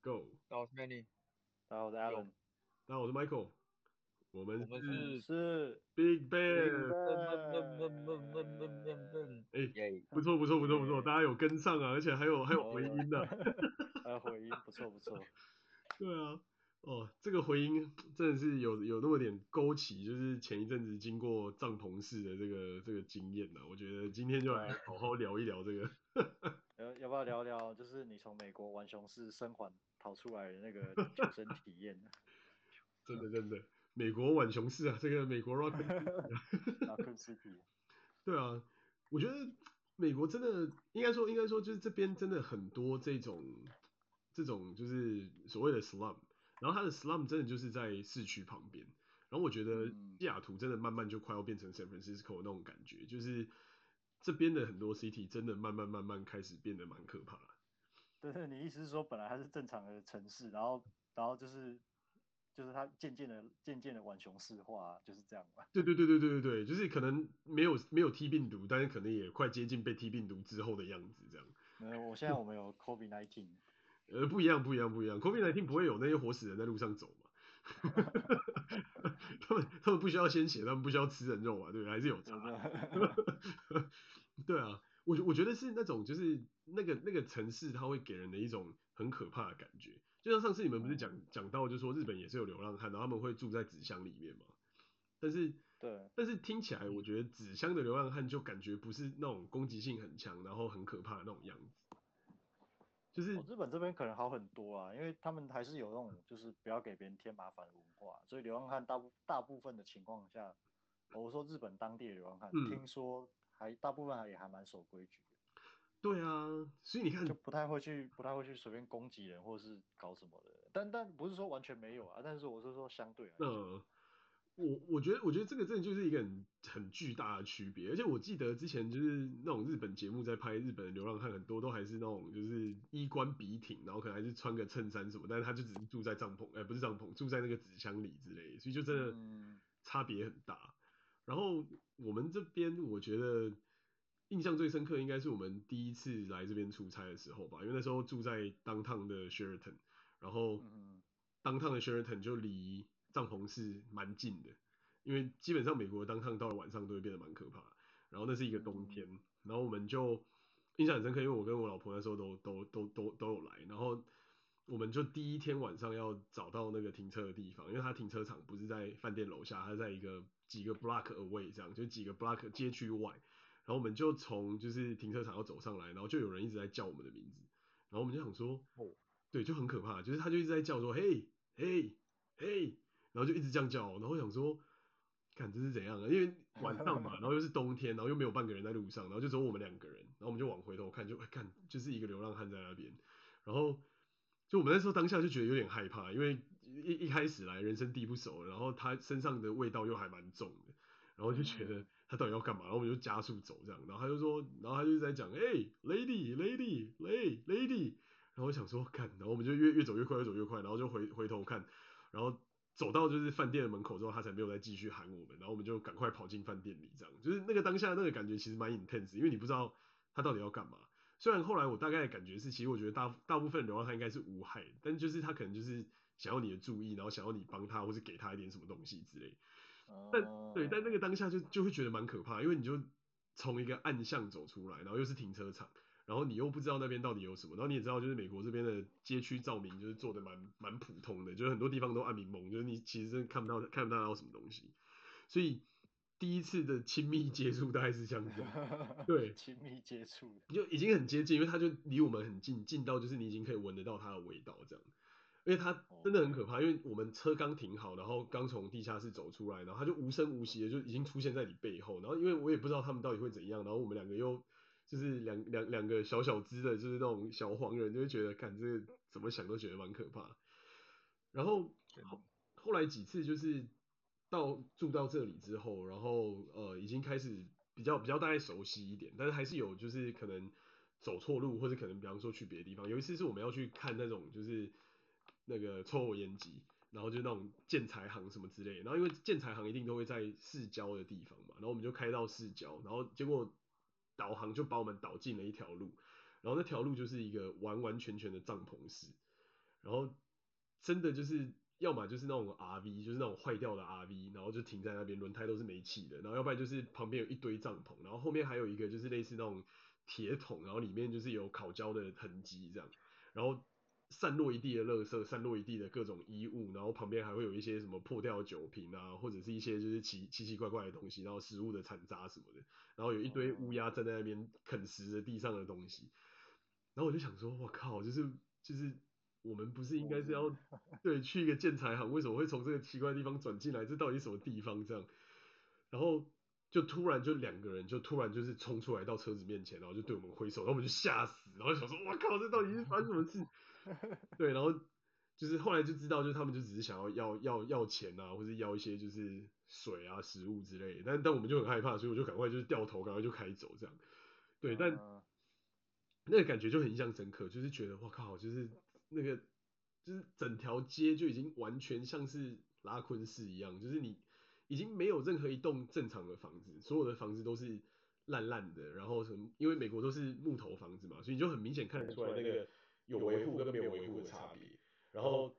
Go。大家好，我是 Manny。大家好，我是 Alan。大家好，我是 Michael。我们是，我们是 Big Bang。哎，不错不错不错不错，大家有跟上啊，而且还有还有回音的。还有回音，不错不错。对啊。哦，这个回音真的是有有那么点勾起，就是前一阵子经过帐篷式的这个这个经验呢、啊。我觉得今天就来好好聊一聊这个。要要不要聊聊，就是你从美国玩熊市生还逃出来的那个求生体验？真的真的，美国玩熊市啊，这个美国 Rock City。对啊，我觉得美国真的应该说应该说就是这边真的很多这种这种就是所谓的 slum。然后它的 slum 真的就是在市区旁边，然后我觉得西雅图真的慢慢就快要变成 San Francisco 那种感觉，就是这边的很多 city 真的慢慢慢慢开始变得蛮可怕的。对对，你意思是说本来它是正常的城市，然后然后就是就是它渐渐的渐渐的浣熊市化，就是这样嘛？对对对对对对对，就是可能没有没有 T 病毒，但是可能也快接近被 T 病毒之后的样子这样。没有，我现在我们有 COVID nineteen。呃，不一样，不一样，不一样。COVID-19 不会有那些活死人在路上走嘛？他们他们不需要鲜血，他们不需要吃人肉嘛？对不对？还是有差。对啊，我我觉得是那种，就是那个那个城市，它会给人的一种很可怕的感觉。就像上次你们不是讲讲到，就是说日本也是有流浪汉，然后他们会住在纸箱里面嘛？但是对，但是听起来，我觉得纸箱的流浪汉就感觉不是那种攻击性很强，然后很可怕的那种样子。就是、哦、日本这边可能好很多啊，因为他们还是有那种就是不要给别人添麻烦的文化，所以流浪汉大部大部分的情况下，我说日本当地的流浪汉，嗯、听说还大部分还也还蛮守规矩的。对啊，所以你看就不太会去不太会去随便攻击人或者是搞什么的，但但不是说完全没有啊，但是我是说相对来说。嗯我我觉得，我觉得这个真的就是一个很很巨大的区别，而且我记得之前就是那种日本节目在拍日本的流浪汉，很多都还是那种就是衣冠笔挺，然后可能还是穿个衬衫什么，但是他就只是住在帐篷，哎，不是帐篷，住在那个纸箱里之类的，所以就真的差别很大。然后我们这边，我觉得印象最深刻应该是我们第一次来这边出差的时候吧，因为那时候住在 downtown 的 Sheraton，然后 downtown 的 Sheraton 就离。帐篷是蛮近的，因为基本上美国的 downtown 到了晚上都会变得蛮可怕。然后那是一个冬天，嗯、然后我们就印象很深刻，因为我跟我老婆那时候都都都都都有来。然后我们就第一天晚上要找到那个停车的地方，因为它停车场不是在饭店楼下，它在一个几个 block away 这样，就几个 block 街区外。然后我们就从就是停车场要走上来，然后就有人一直在叫我们的名字，然后我们就想说，哦，对，就很可怕，就是他就一直在叫说，嘿，嘿，嘿。然后就一直这样叫，然后我想说，看这是怎样啊？因为晚上嘛，然后又是冬天，然后又没有半个人在路上，然后就只有我们两个人，然后我们就往回头看，就看就是一个流浪汉在那边。然后就我们那时候当下就觉得有点害怕，因为一一开始来人生地不熟，然后他身上的味道又还蛮重的，然后就觉得他到底要干嘛？然后我们就加速走这样，然后他就说，然后他就在讲，哎，lady，lady，lady，lady，然后我想说，看，然后我们就越越走越快，越走越快，然后就回回头看，然后。走到就是饭店的门口之后，他才没有再继续喊我们，然后我们就赶快跑进饭店里，这样就是那个当下那个感觉其实蛮 intense，因为你不知道他到底要干嘛。虽然后来我大概的感觉是，其实我觉得大大部分流浪汉应该是无害，但就是他可能就是想要你的注意，然后想要你帮他，或是给他一点什么东西之类。但对，但那个当下就就会觉得蛮可怕，因为你就从一个暗巷走出来，然后又是停车场。然后你又不知道那边到底有什么，然后你也知道，就是美国这边的街区照明就是做的蛮蛮普通的，就是很多地方都暗明蒙，就是你其实真看不到看不到什么东西。所以第一次的亲密接触大概是这样子，对，亲密接触就已经很接近，因为它就离我们很近，近到就是你已经可以闻得到它的味道这样。因为它真的很可怕，因为我们车刚停好，然后刚从地下室走出来，然后它就无声无息的就已经出现在你背后，然后因为我也不知道他们到底会怎样，然后我们两个又。就是两两两个小小只的，就是那种小黄人，就会觉得，看这个怎么想都觉得蛮可怕。然后后后来几次就是到住到这里之后，然后呃已经开始比较比较大概熟悉一点，但是还是有就是可能走错路，或者可能比方说去别的地方。有一次是我们要去看那种就是那个抽油烟机，然后就那种建材行什么之类的，然后因为建材行一定都会在市郊的地方嘛，然后我们就开到市郊，然后结果。导航就把我们导进了一条路，然后那条路就是一个完完全全的帐篷式，然后真的就是要么就是那种 RV，就是那种坏掉的 RV，然后就停在那边，轮胎都是没气的，然后要不然就是旁边有一堆帐篷，然后后面还有一个就是类似那种铁桶，然后里面就是有烤焦的痕迹这样，然后。散落一地的垃圾，散落一地的各种衣物，然后旁边还会有一些什么破掉的酒瓶啊，或者是一些就是奇奇奇怪怪的东西，然后食物的残渣什么的，然后有一堆乌鸦站在那边啃食着地上的东西，然后我就想说，我靠，就是就是我们不是应该是要 对去一个建材行，为什么会从这个奇怪的地方转进来？这到底什么地方？这样，然后。就突然就两个人就突然就是冲出来到车子面前，然后就对我们挥手，然后我们就吓死，然后想说我靠，这到底是发生什么事？对，然后就是后来就知道，就是他们就只是想要要要要钱啊，或者要一些就是水啊、食物之类的。但但我们就很害怕，所以我就赶快就是掉头，赶快就开走这样。对，但那个感觉就很印象深刻，就是觉得我靠，就是那个就是整条街就已经完全像是拉昆市一样，就是你。已经没有任何一栋正常的房子，所有的房子都是烂烂的，然后什么，因为美国都是木头房子嘛，所以你就很明显看得出来那个有维护跟没有维护的差别。然后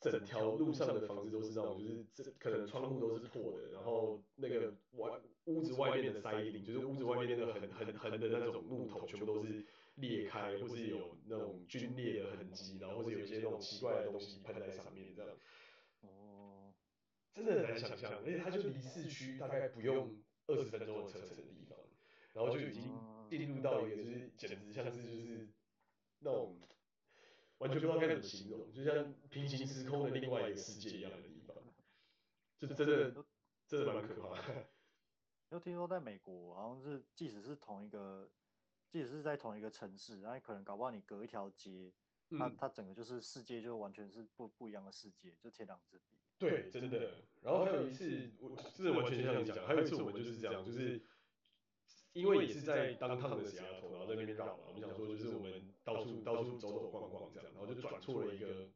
整条路上的房子都是那种，就是这可能窗户都是破的，然后那个外屋子外面的 siding，就是屋子外面那个很很很的那种木头，全部都是裂开，或是有那种皲裂的痕迹，然后或者有一些那种奇怪的东西喷在上面这样。哦真的很难想象，而且它就离市区大概不用二十分钟的车程的地方，然后就已经进入到一个就是简直像是就是那种完全不知道该怎么形容，就像平行时空的另外一个世界一样的地方，就真的真的蛮可怕的。又听说在美国，好像是即使是同一个，即使是在同一个城市，然后可能搞不好你隔一条街，它它整个就是世界就完全是不不一样的世界，就天壤之别。对，真的。然后还有一次，我真的完全像你讲，还有一次我们就是这样，就是因为也是在当趟的西雅图，然后在那边绕嘛，我们想说就是我们到处到处走走逛逛这样，然后就转错了一个，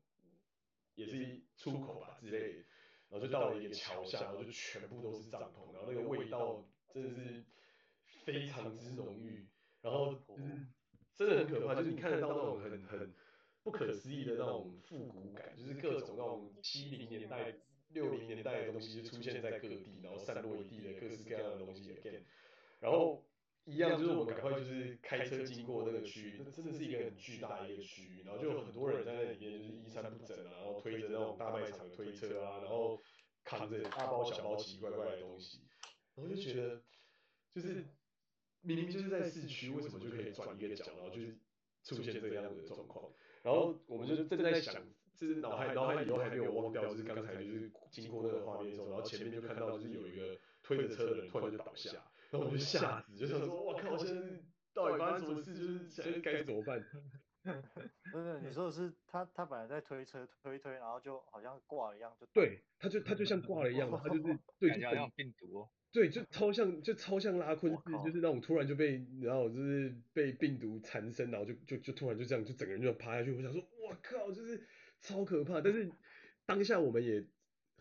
也是出口吧之类的，然后就到了一个桥下，然后就全部都是帐篷，然后那个味道真的是非常之浓郁，然后就是真的很可怕，就是你看得到那种很很。不可思议的那种复古感，就是各种那种七零年代、六零年代的东西就出现在各地，然后散落一地的各式各样的东西 again。然后一样就是我们赶快就是开车经过那个区域，那真的是一个很巨大的一个区域，然后就有很多人在那里面就是衣衫不整啊，然后推着那种大卖场的推车啊，然后扛着大包小包奇奇怪怪的东西，然后就觉得就是明明就是在市区，为什么就可以转一个角，然后就是出现这样的状况？然后我们就正在想，就是脑海脑海里都还没有忘掉，就是刚才就是经过那个画面的时候，然后前面就看到就是有一个推着车的人突然就倒下，然后我就吓死，就想说我靠，现在到底发生什么事？就是现在该怎么办？不是，你说的是他他本来在推车推推，然后就好像挂了一样，就对，他就他就像挂了一样，他就是 对，就像病毒。对，就超像，就超像拉昆市，就是那种突然就被，然后就是被病毒缠身，然后就就就突然就这样，就整个人就趴下去。我想说，我靠，就是超可怕。但是当下我们也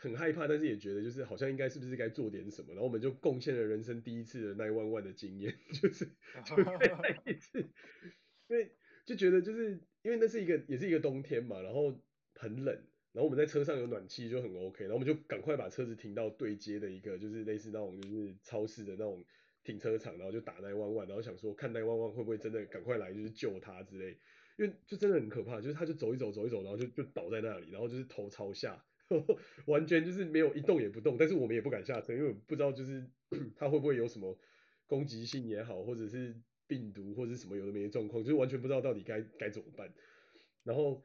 很害怕，但是也觉得就是好像应该是不是该做点什么。然后我们就贡献了人生第一次的那一万万的经验，就是就那一次，因为就觉得就是因为那是一个也是一个冬天嘛，然后很冷。然后我们在车上有暖气就很 OK，然后我们就赶快把车子停到对接的一个就是类似那种就是超市的那种停车场，然后就打911，然后想说看911会不会真的赶快来就是救他之类，因为就真的很可怕，就是他就走一走走一走，然后就就倒在那里，然后就是头朝下，完全就是没有一动也不动，但是我们也不敢下车，因为我不知道就是 它会不会有什么攻击性也好，或者是病毒或者是什么有的没的状况，就是完全不知道到底该该怎么办，然后。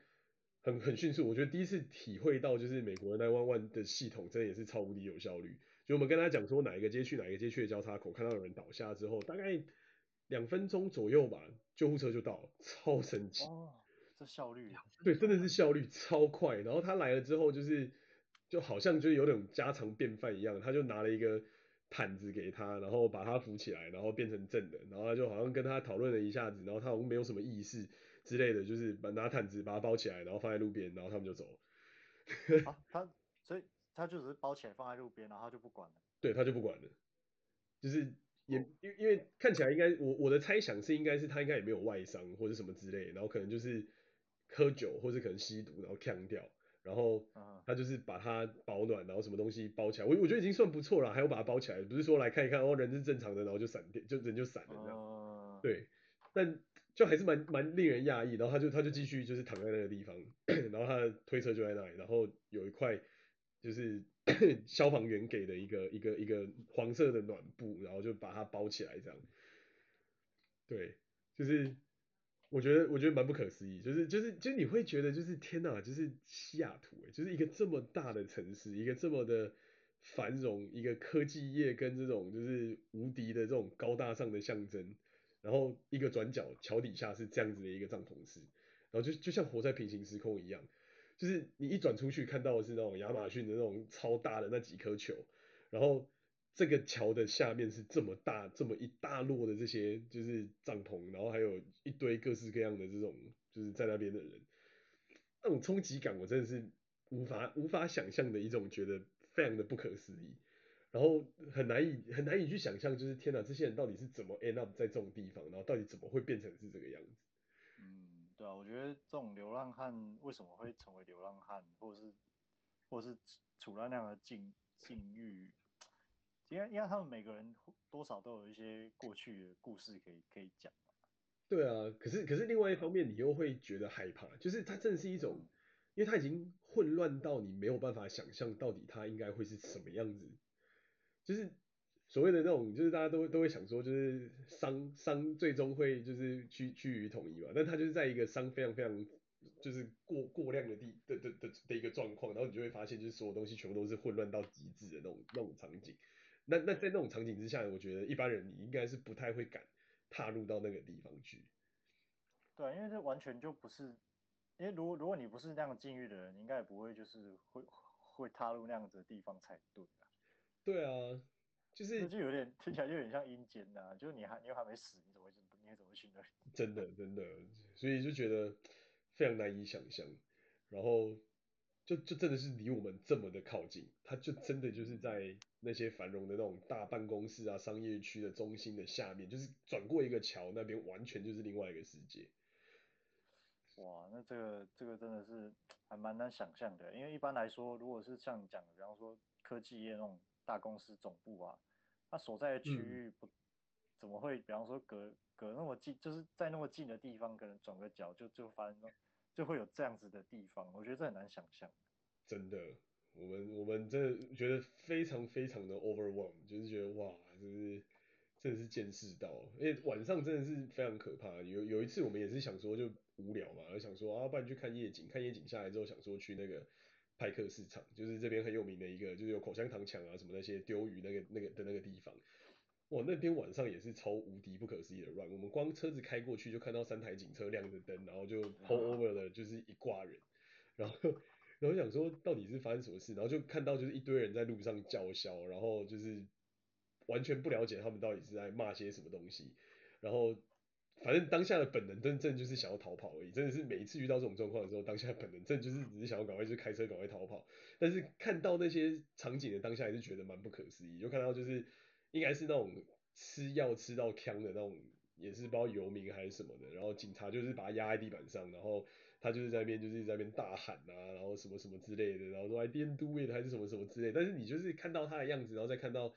很很迅速，我觉得第一次体会到就是美国的911的系统真的也是超无敌有效率。就我们跟他讲说哪一个街区哪一个街区的交叉口看到有人倒下之后，大概两分钟左右吧，救护车就到了，超神奇。这效率。对，真的是效率超快。然后他来了之后，就是就好像就是有点家常便饭一样，他就拿了一个毯子给他，然后把他扶起来，然后变成正的，然后他就好像跟他讨论了一下子，然后他好像没有什么意识。之类的，就是把拿毯子把它包起来，然后放在路边，然后他们就走了。啊，他所以他就只是包起来放在路边，然后他就不管了。对，他就不管了，就是也因因为看起来应该我我的猜想是应该是他应该也没有外伤或者什么之类，然后可能就是喝酒或者可能吸毒，然后呛掉，然后他就是把它保暖，然后什么东西包起来，我我觉得已经算不错了，还要把它包起来，不是说来看一看哦，人是正常的，然后就散掉，就人就散了这样，对，但就还是蛮蛮令人讶异，然后他就他就继续就是躺在那个地方，然后他的推车就在那里，然后有一块就是 消防员给的一个一个一个黄色的暖布，然后就把它包起来这样，对，就是。我觉得我觉得蛮不可思议，就是就是就是你会觉得就是天呐，就是西雅图诶，就是一个这么大的城市，一个这么的繁荣，一个科技业跟这种就是无敌的这种高大上的象征，然后一个转角桥底下是这样子的一个帐篷式，然后就就像活在平行时空一样，就是你一转出去看到的是那种亚马逊的那种超大的那几颗球，然后。这个桥的下面是这么大，这么一大摞的这些就是帐篷，然后还有一堆各式各样的这种就是在那边的人，那种冲击感我真的是无法无法想象的一种觉得非常的不可思议，然后很难以很难以去想象，就是天哪，这些人到底是怎么 end up 在这种地方，然后到底怎么会变成是这个样子？嗯，对啊，我觉得这种流浪汉为什么会成为流浪汉，或者是或者是处在那样的境境遇？因为因为他们每个人多少都有一些过去的故事可以可以讲。对啊，可是可是另外一方面，你又会觉得害怕，就是它真的是一种，因为它已经混乱到你没有办法想象到底它应该会是什么样子，就是所谓的那种，就是大家都都会想说，就是商商最终会就是趋趋于统一嘛，但它就是在一个商非常非常就是过过量的地的的的的一个状况，然后你就会发现，就是所有东西全部都是混乱到极致的那种那种场景。那那在那种场景之下，我觉得一般人你应该是不太会敢踏入到那个地方去。对，因为这完全就不是，因为如果如果你不是那样境遇的人，你应该也不会就是会会踏入那样子的地方才对啊。对啊，就是就有点听起来就有点像阴间呐，就是你还你又还没死，你怎么会你怎么会去那里？真的真的，所以就觉得非常难以想象，然后。就就真的是离我们这么的靠近，它就真的就是在那些繁荣的那种大办公室啊、商业区的中心的下面，就是转过一个桥，那边完全就是另外一个世界。哇，那这个这个真的是还蛮难想象的，因为一般来说，如果是像你讲的，比方说科技业那种大公司总部啊，它所在的区域不、嗯、怎么会，比方说隔隔那么近，就是在那么近的地方，可能转个角就就发生。就会有这样子的地方，我觉得这很难想象。真的，我们我们真的觉得非常非常的 overwhelm，就是觉得哇，就是真的是见识到，因为晚上真的是非常可怕。有有一次我们也是想说就无聊嘛，就想说啊，不然去看夜景，看夜景下来之后想说去那个派克市场，就是这边很有名的一个，就是有口香糖墙啊什么那些丢鱼那个那个的那个地方。哇，那边晚上也是超无敌不可思议的乱，我们光车子开过去就看到三台警车亮着灯，然后就 pull over 了，就是一挂人，然后然后想说到底是发生什么事，然后就看到就是一堆人在路上叫嚣，然后就是完全不了解他们到底是在骂些什么东西，然后反正当下的本能真正就是想要逃跑而已，真的是每一次遇到这种状况的时候，当下的本能真的就是只是想要赶快就是开车赶快逃跑，但是看到那些场景的当下还是觉得蛮不可思议，就看到就是。应该是那种吃药吃到呛的那种，也是不知道游民还是什么的，然后警察就是把他压在地板上，然后他就是在那边就是在那边大喊啊，然后什么什么之类的，然后说 I didn't do it 还是什么什么之类的，但是你就是看到他的样子，然后再看到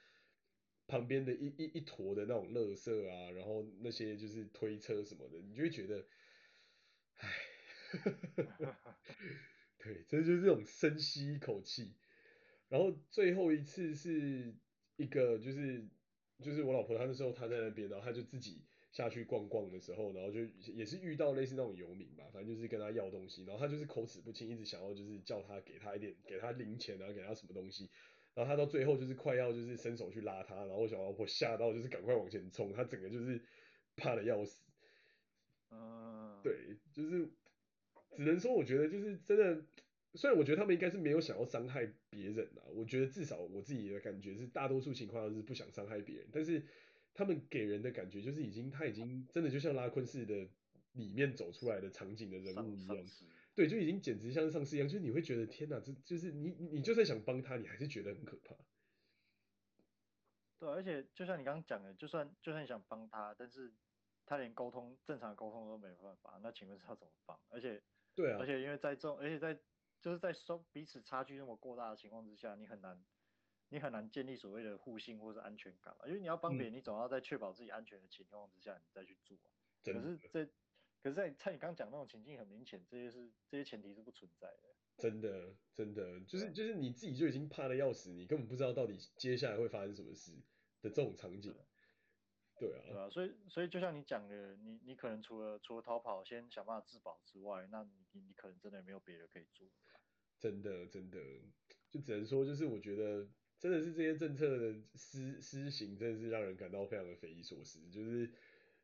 旁边的一一一坨的那种垃圾啊，然后那些就是推车什么的，你就会觉得，唉，对，这就是这种深吸一口气，然后最后一次是。一个就是就是我老婆她那时候她在那边，然后她就自己下去逛逛的时候，然后就也是遇到类似那种游民吧，反正就是跟她要东西，然后她就是口齿不清，一直想要就是叫她给她一点给她零钱啊，给她什么东西，然后她到最后就是快要就是伸手去拉她，然后我小老婆吓到就是赶快往前冲，她整个就是怕的要死，嗯，对，就是只能说我觉得就是真的。虽然我觉得他们应该是没有想要伤害别人啊，我觉得至少我自己的感觉是大多数情况下是不想伤害别人，但是他们给人的感觉就是已经他已经真的就像拉昆式的里面走出来的场景的人物一样，对，就已经简直像是丧尸一样，就是你会觉得天哪，这就是你你就算想帮他，你还是觉得很可怕。对，而且就像你刚刚讲的，就算就算你想帮他，但是他连沟通正常的沟通都没办法，那请问是要怎么帮？而且。对啊，而且因为在这种，而且在就是在双彼此差距那么过大的情况之下，你很难，你很难建立所谓的互信或是安全感嘛。因为你要帮别人，嗯、你总要在确保自己安全的情况之下，你再去做。可是这，可是在在你刚刚讲那种情境，很明显，这些是这些前提是不存在的。真的，真的，就是就是你自己就已经怕的要死，你根本不知道到底接下来会发生什么事的这种场景。对啊，对啊，所以所以就像你讲的，你你可能除了除了逃跑，先想办法自保之外，那你你可能真的没有别的可以做。真的真的，就只能说，就是我觉得真的是这些政策的施施行，真的是让人感到非常的匪夷所思。就是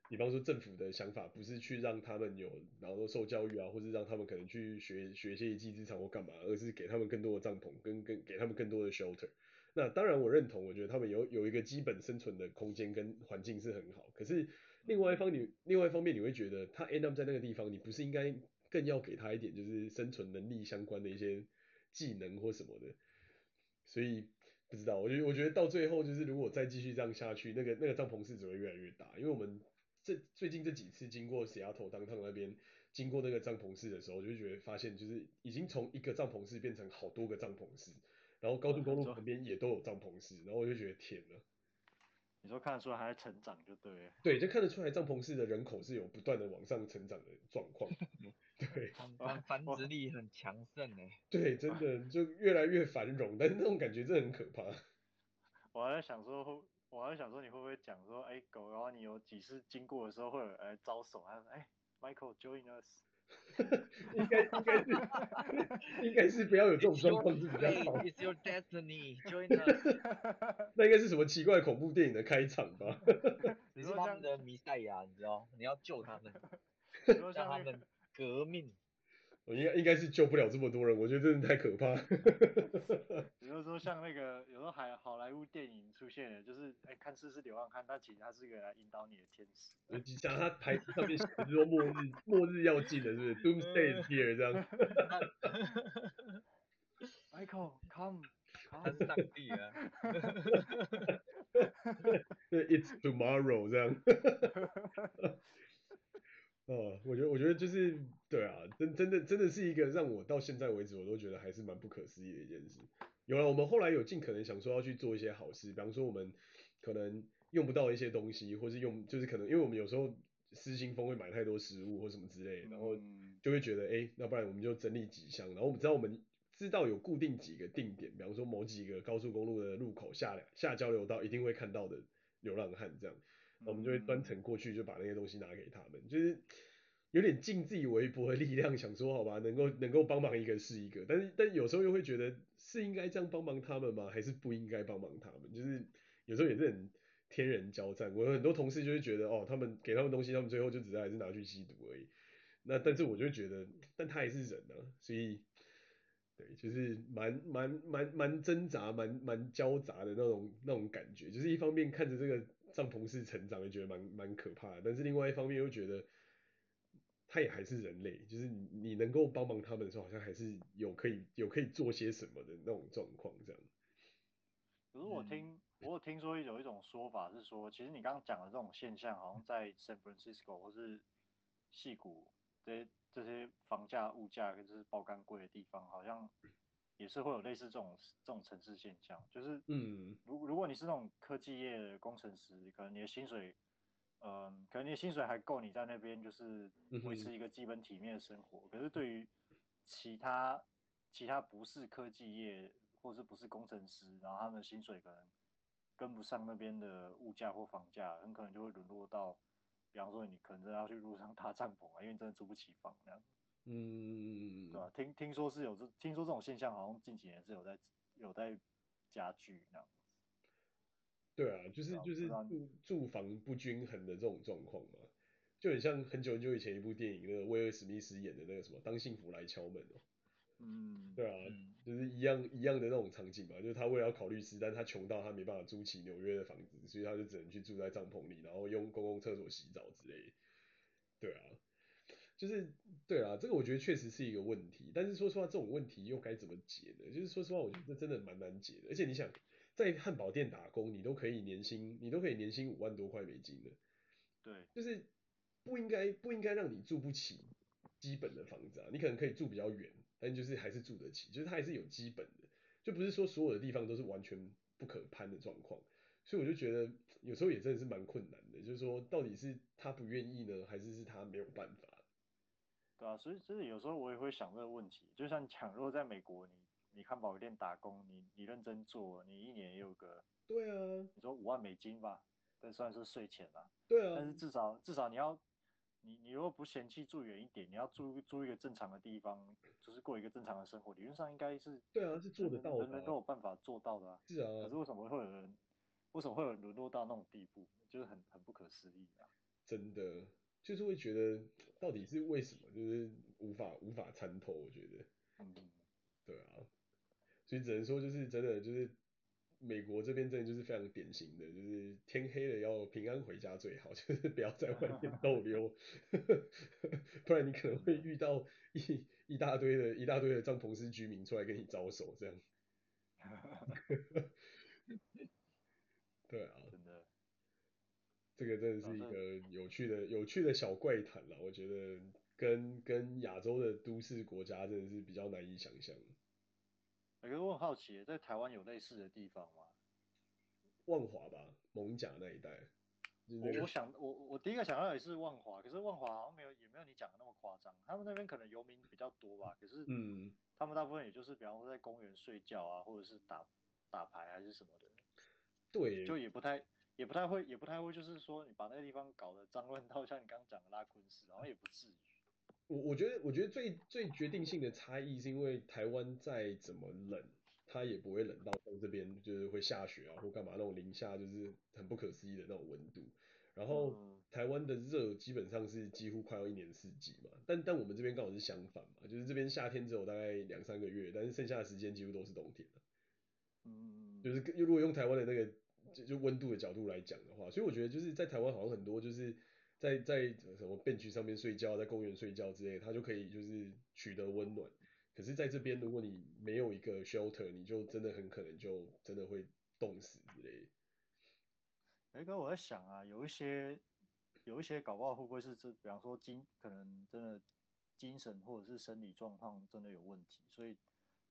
比方说政府的想法不是去让他们有然后受教育啊，或是让他们可能去学学一些一技之长或干嘛，而是给他们更多的帐篷跟跟给他们更多的 shelter。那当然，我认同，我觉得他们有有一个基本生存的空间跟环境是很好。可是另外一方你另外一方面，你会觉得他 end up 在那个地方，你不是应该更要给他一点就是生存能力相关的一些技能或什么的？所以不知道，我觉得我觉得到最后就是如果再继续这样下去，那个那个帐篷室只会越来越大。因为我们这最近这几次经过西雅图当趟那边经过那个帐篷室的时候，就会觉得发现就是已经从一个帐篷室变成好多个帐篷室。然后高速公路旁边也都有帐篷室，然后我就觉得天呐，你说看得出来还在成长就对了。对，就看得出来帐篷室的人口是有不断的往上成长的状况。对，繁繁殖力很强盛哎。对，真的就越来越繁荣，但是那种感觉真的很可怕。我还在想说，我还在想说你会不会讲说，哎，狗，然后你有几次经过的时候会有人来招手，他说，哎，Michael join us。应该应该是应该是不要有这种状况是比较好。It's your destiny, join us。那应该是什么奇怪恐怖电影的开场吧？你是他们的弥赛亚，你知道？你要救他们，让他们革命。我应该应该是救不了这么多人，我觉得真的太可怕。比如说像那个有时候海好莱坞电影出现的，就是哎、欸、看似是流浪汉，但其实他是一个来引导你的天使。你想他台词上面写的说末日末日要近了，是不是？Doomsday is here 这样。Michael come come 上帝啊。，It's tomorrow 这样。哦，我觉得，我觉得就是，对啊，真真的真的是一个让我到现在为止我都觉得还是蛮不可思议的一件事。有了，我们后来有尽可能想说要去做一些好事，比方说我们可能用不到一些东西，或是用就是可能因为我们有时候失心疯会买太多食物或什么之类的，然后就会觉得，哎，那不然我们就整理几箱，然后我们知道我们知道有固定几个定点，比方说某几个高速公路的路口下下交流道一定会看到的流浪汉这样。我们就会专程过去，就把那些东西拿给他们，就是有点尽自己微薄的力量，想说好吧，能够能够帮忙一个是一个，但是但有时候又会觉得是应该这样帮忙他们吗？还是不应该帮忙他们？就是有时候也是很天人交战。我有很多同事就会觉得哦，他们给他们东西，他们最后就只是还是拿去吸毒而已。那但是我就觉得，但他也是人啊，所以对，就是蛮蛮蛮蛮挣扎，蛮蛮交杂的那种那种感觉。就是一方面看着这个。帐篷式成长，也觉得蛮蛮可怕的，但是另外一方面又觉得他也还是人类，就是你你能够帮忙他们的时候，好像还是有可以有可以做些什么的那种状况这样。可是我听、嗯、我有听说有一种说法是说，其实你刚刚讲的这种现象，好像在 San Francisco 或是戏谷这些这些房价物价跟就是爆肝贵的地方，好像。也是会有类似这种这种城市现象，就是，嗯，如如果你是那种科技业的工程师，可能你的薪水，嗯、呃，可能你的薪水还够你在那边就是维持一个基本体面的生活。可是对于其他其他不是科技业或是不是工程师，然后他们的薪水可能跟不上那边的物价或房价，很可能就会沦落到，比方说你可能真的要去路上搭帐篷啊，因为你真的租不起房那样。嗯，对吧？听听说是有这，听说这种现象好像近几年是有在有在加剧那样。对啊，就是就是住住房不均衡的这种状况嘛，就很像很久很久以前一部电影，那个威尔史密斯演的那个什么《当幸福来敲门》哦。嗯，对啊，就是一样一样的那种场景嘛，就是他为了要考律师，但他穷到他没办法租起纽约的房子，所以他就只能去住在帐篷里，然后用公共厕所洗澡之类的。对啊。就是对啊，这个我觉得确实是一个问题，但是说实话，这种问题又该怎么解呢？就是说实话，我觉得这真的蛮难解的。而且你想，在汉堡店打工，你都可以年薪，你都可以年薪五万多块美金的。对，就是不应该不应该让你住不起基本的房子啊，你可能可以住比较远，但就是还是住得起，就是它还是有基本的，就不是说所有的地方都是完全不可攀的状况。所以我就觉得有时候也真的是蛮困难的，就是说到底是他不愿意呢，还是是他没有办法？对啊，所以所以有时候我也会想这个问题，就像讲，如果在美国，你你汉堡店打工，你你认真做，你一年也有个，对啊，你说五万美金吧，这算是税前啦，对啊，但是至少至少你要，你你如果不嫌弃住远一点，你要住住一个正常的地方，就是过一个正常的生活，理论上应该是，对啊，是做得到的，人人都有办法做到的啊，是啊，可是为什么会有人？为什么会有沦落到那种地步？就是很很不可思议啊！真的，就是会觉得到底是为什么，就是无法无法参透。我觉得，嗯，对啊，所以只能说就是真的就是美国这边真的就是非常典型的，就是天黑了要平安回家最好，就是不要在外面逗留，不然你可能会遇到一一大堆的一大堆的帐篷式居民出来跟你招手这样。对啊，这个真的是一个有趣的、有趣的小怪谈了。我觉得跟跟亚洲的都市国家真的是比较难以想象。可是我很好奇，在台湾有类似的地方吗？万华吧，艋舺那一带。我我想我我第一个想到也是万华，可是万华好像没有也没有你讲的那么夸张。他们那边可能游民比较多吧，可是嗯，他们大部分也就是比方说在公园睡觉啊，或者是打打牌还是什么的。对，就也不太，也不太会，也不太会，就是说你把那个地方搞得脏乱到像你刚刚讲的拉昆市，然后也不至于。我我觉得，我觉得最最决定性的差异是因为台湾再怎么冷，它也不会冷到像这边就是会下雪啊或干嘛那种零下就是很不可思议的那种温度。然后台湾的热基本上是几乎快要一年四季嘛，但但我们这边刚好是相反嘛，就是这边夏天只有大概两三个月，但是剩下的时间几乎都是冬天。嗯，就是如果用台湾的那个。就就温度的角度来讲的话，所以我觉得就是在台湾好像很多就是在在什么 bench 上面睡觉，在公园睡觉之类，它就可以就是取得温暖。可是在这边，如果你没有一个 shelter，你就真的很可能就真的会冻死之类。哎，哥，我在想啊，有一些有一些搞不好会不会是这，比方说精可能真的精神或者是生理状况真的有问题，所以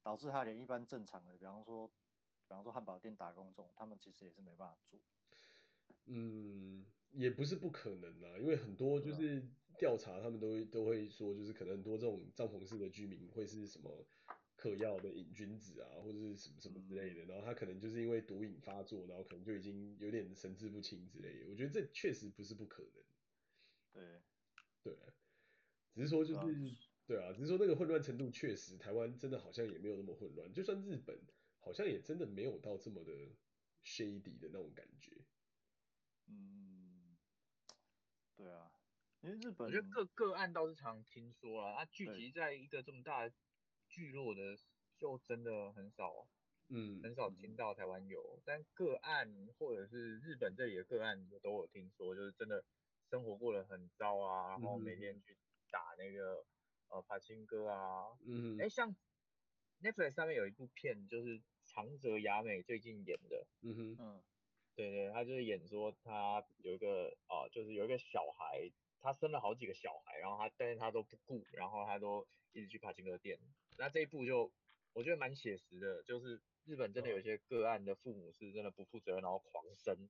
导致他连一般正常的，比方说。比方说汉堡店打工这种，他们其实也是没办法做。嗯，也不是不可能啊，因为很多就是调查，他们都会都会说，就是可能很多这种帐篷式的居民会是什么嗑药的瘾君子啊，或者是什么什么之类的，然后他可能就是因为毒瘾发作，然后可能就已经有点神志不清之类的。我觉得这确实不是不可能。对，对，只是说就是对啊，只是说那个混乱程度确实，台湾真的好像也没有那么混乱，就算日本。好像也真的没有到这么的 shady 的那种感觉。嗯，对啊，因为日本，我觉得个个案倒是常听说啊，它聚集在一个这么大聚落的，就真的很少，嗯，很少听到台湾有，但个案或者是日本这里的个案都有听说，就是真的生活过得很糟啊，然后每天去打那个呃柏青哥啊，嗯，哎、欸，像 Netflix 上面有一部片就是。长泽雅美最近演的，嗯哼，嗯，对对，他就是演说他有一个啊，就是有一个小孩，他生了好几个小孩，然后他但是他都不顾，然后他都一直去帕金哥店。那这一部就我觉得蛮写实的，就是日本真的有些个案的父母是真的不负责任，然后狂生，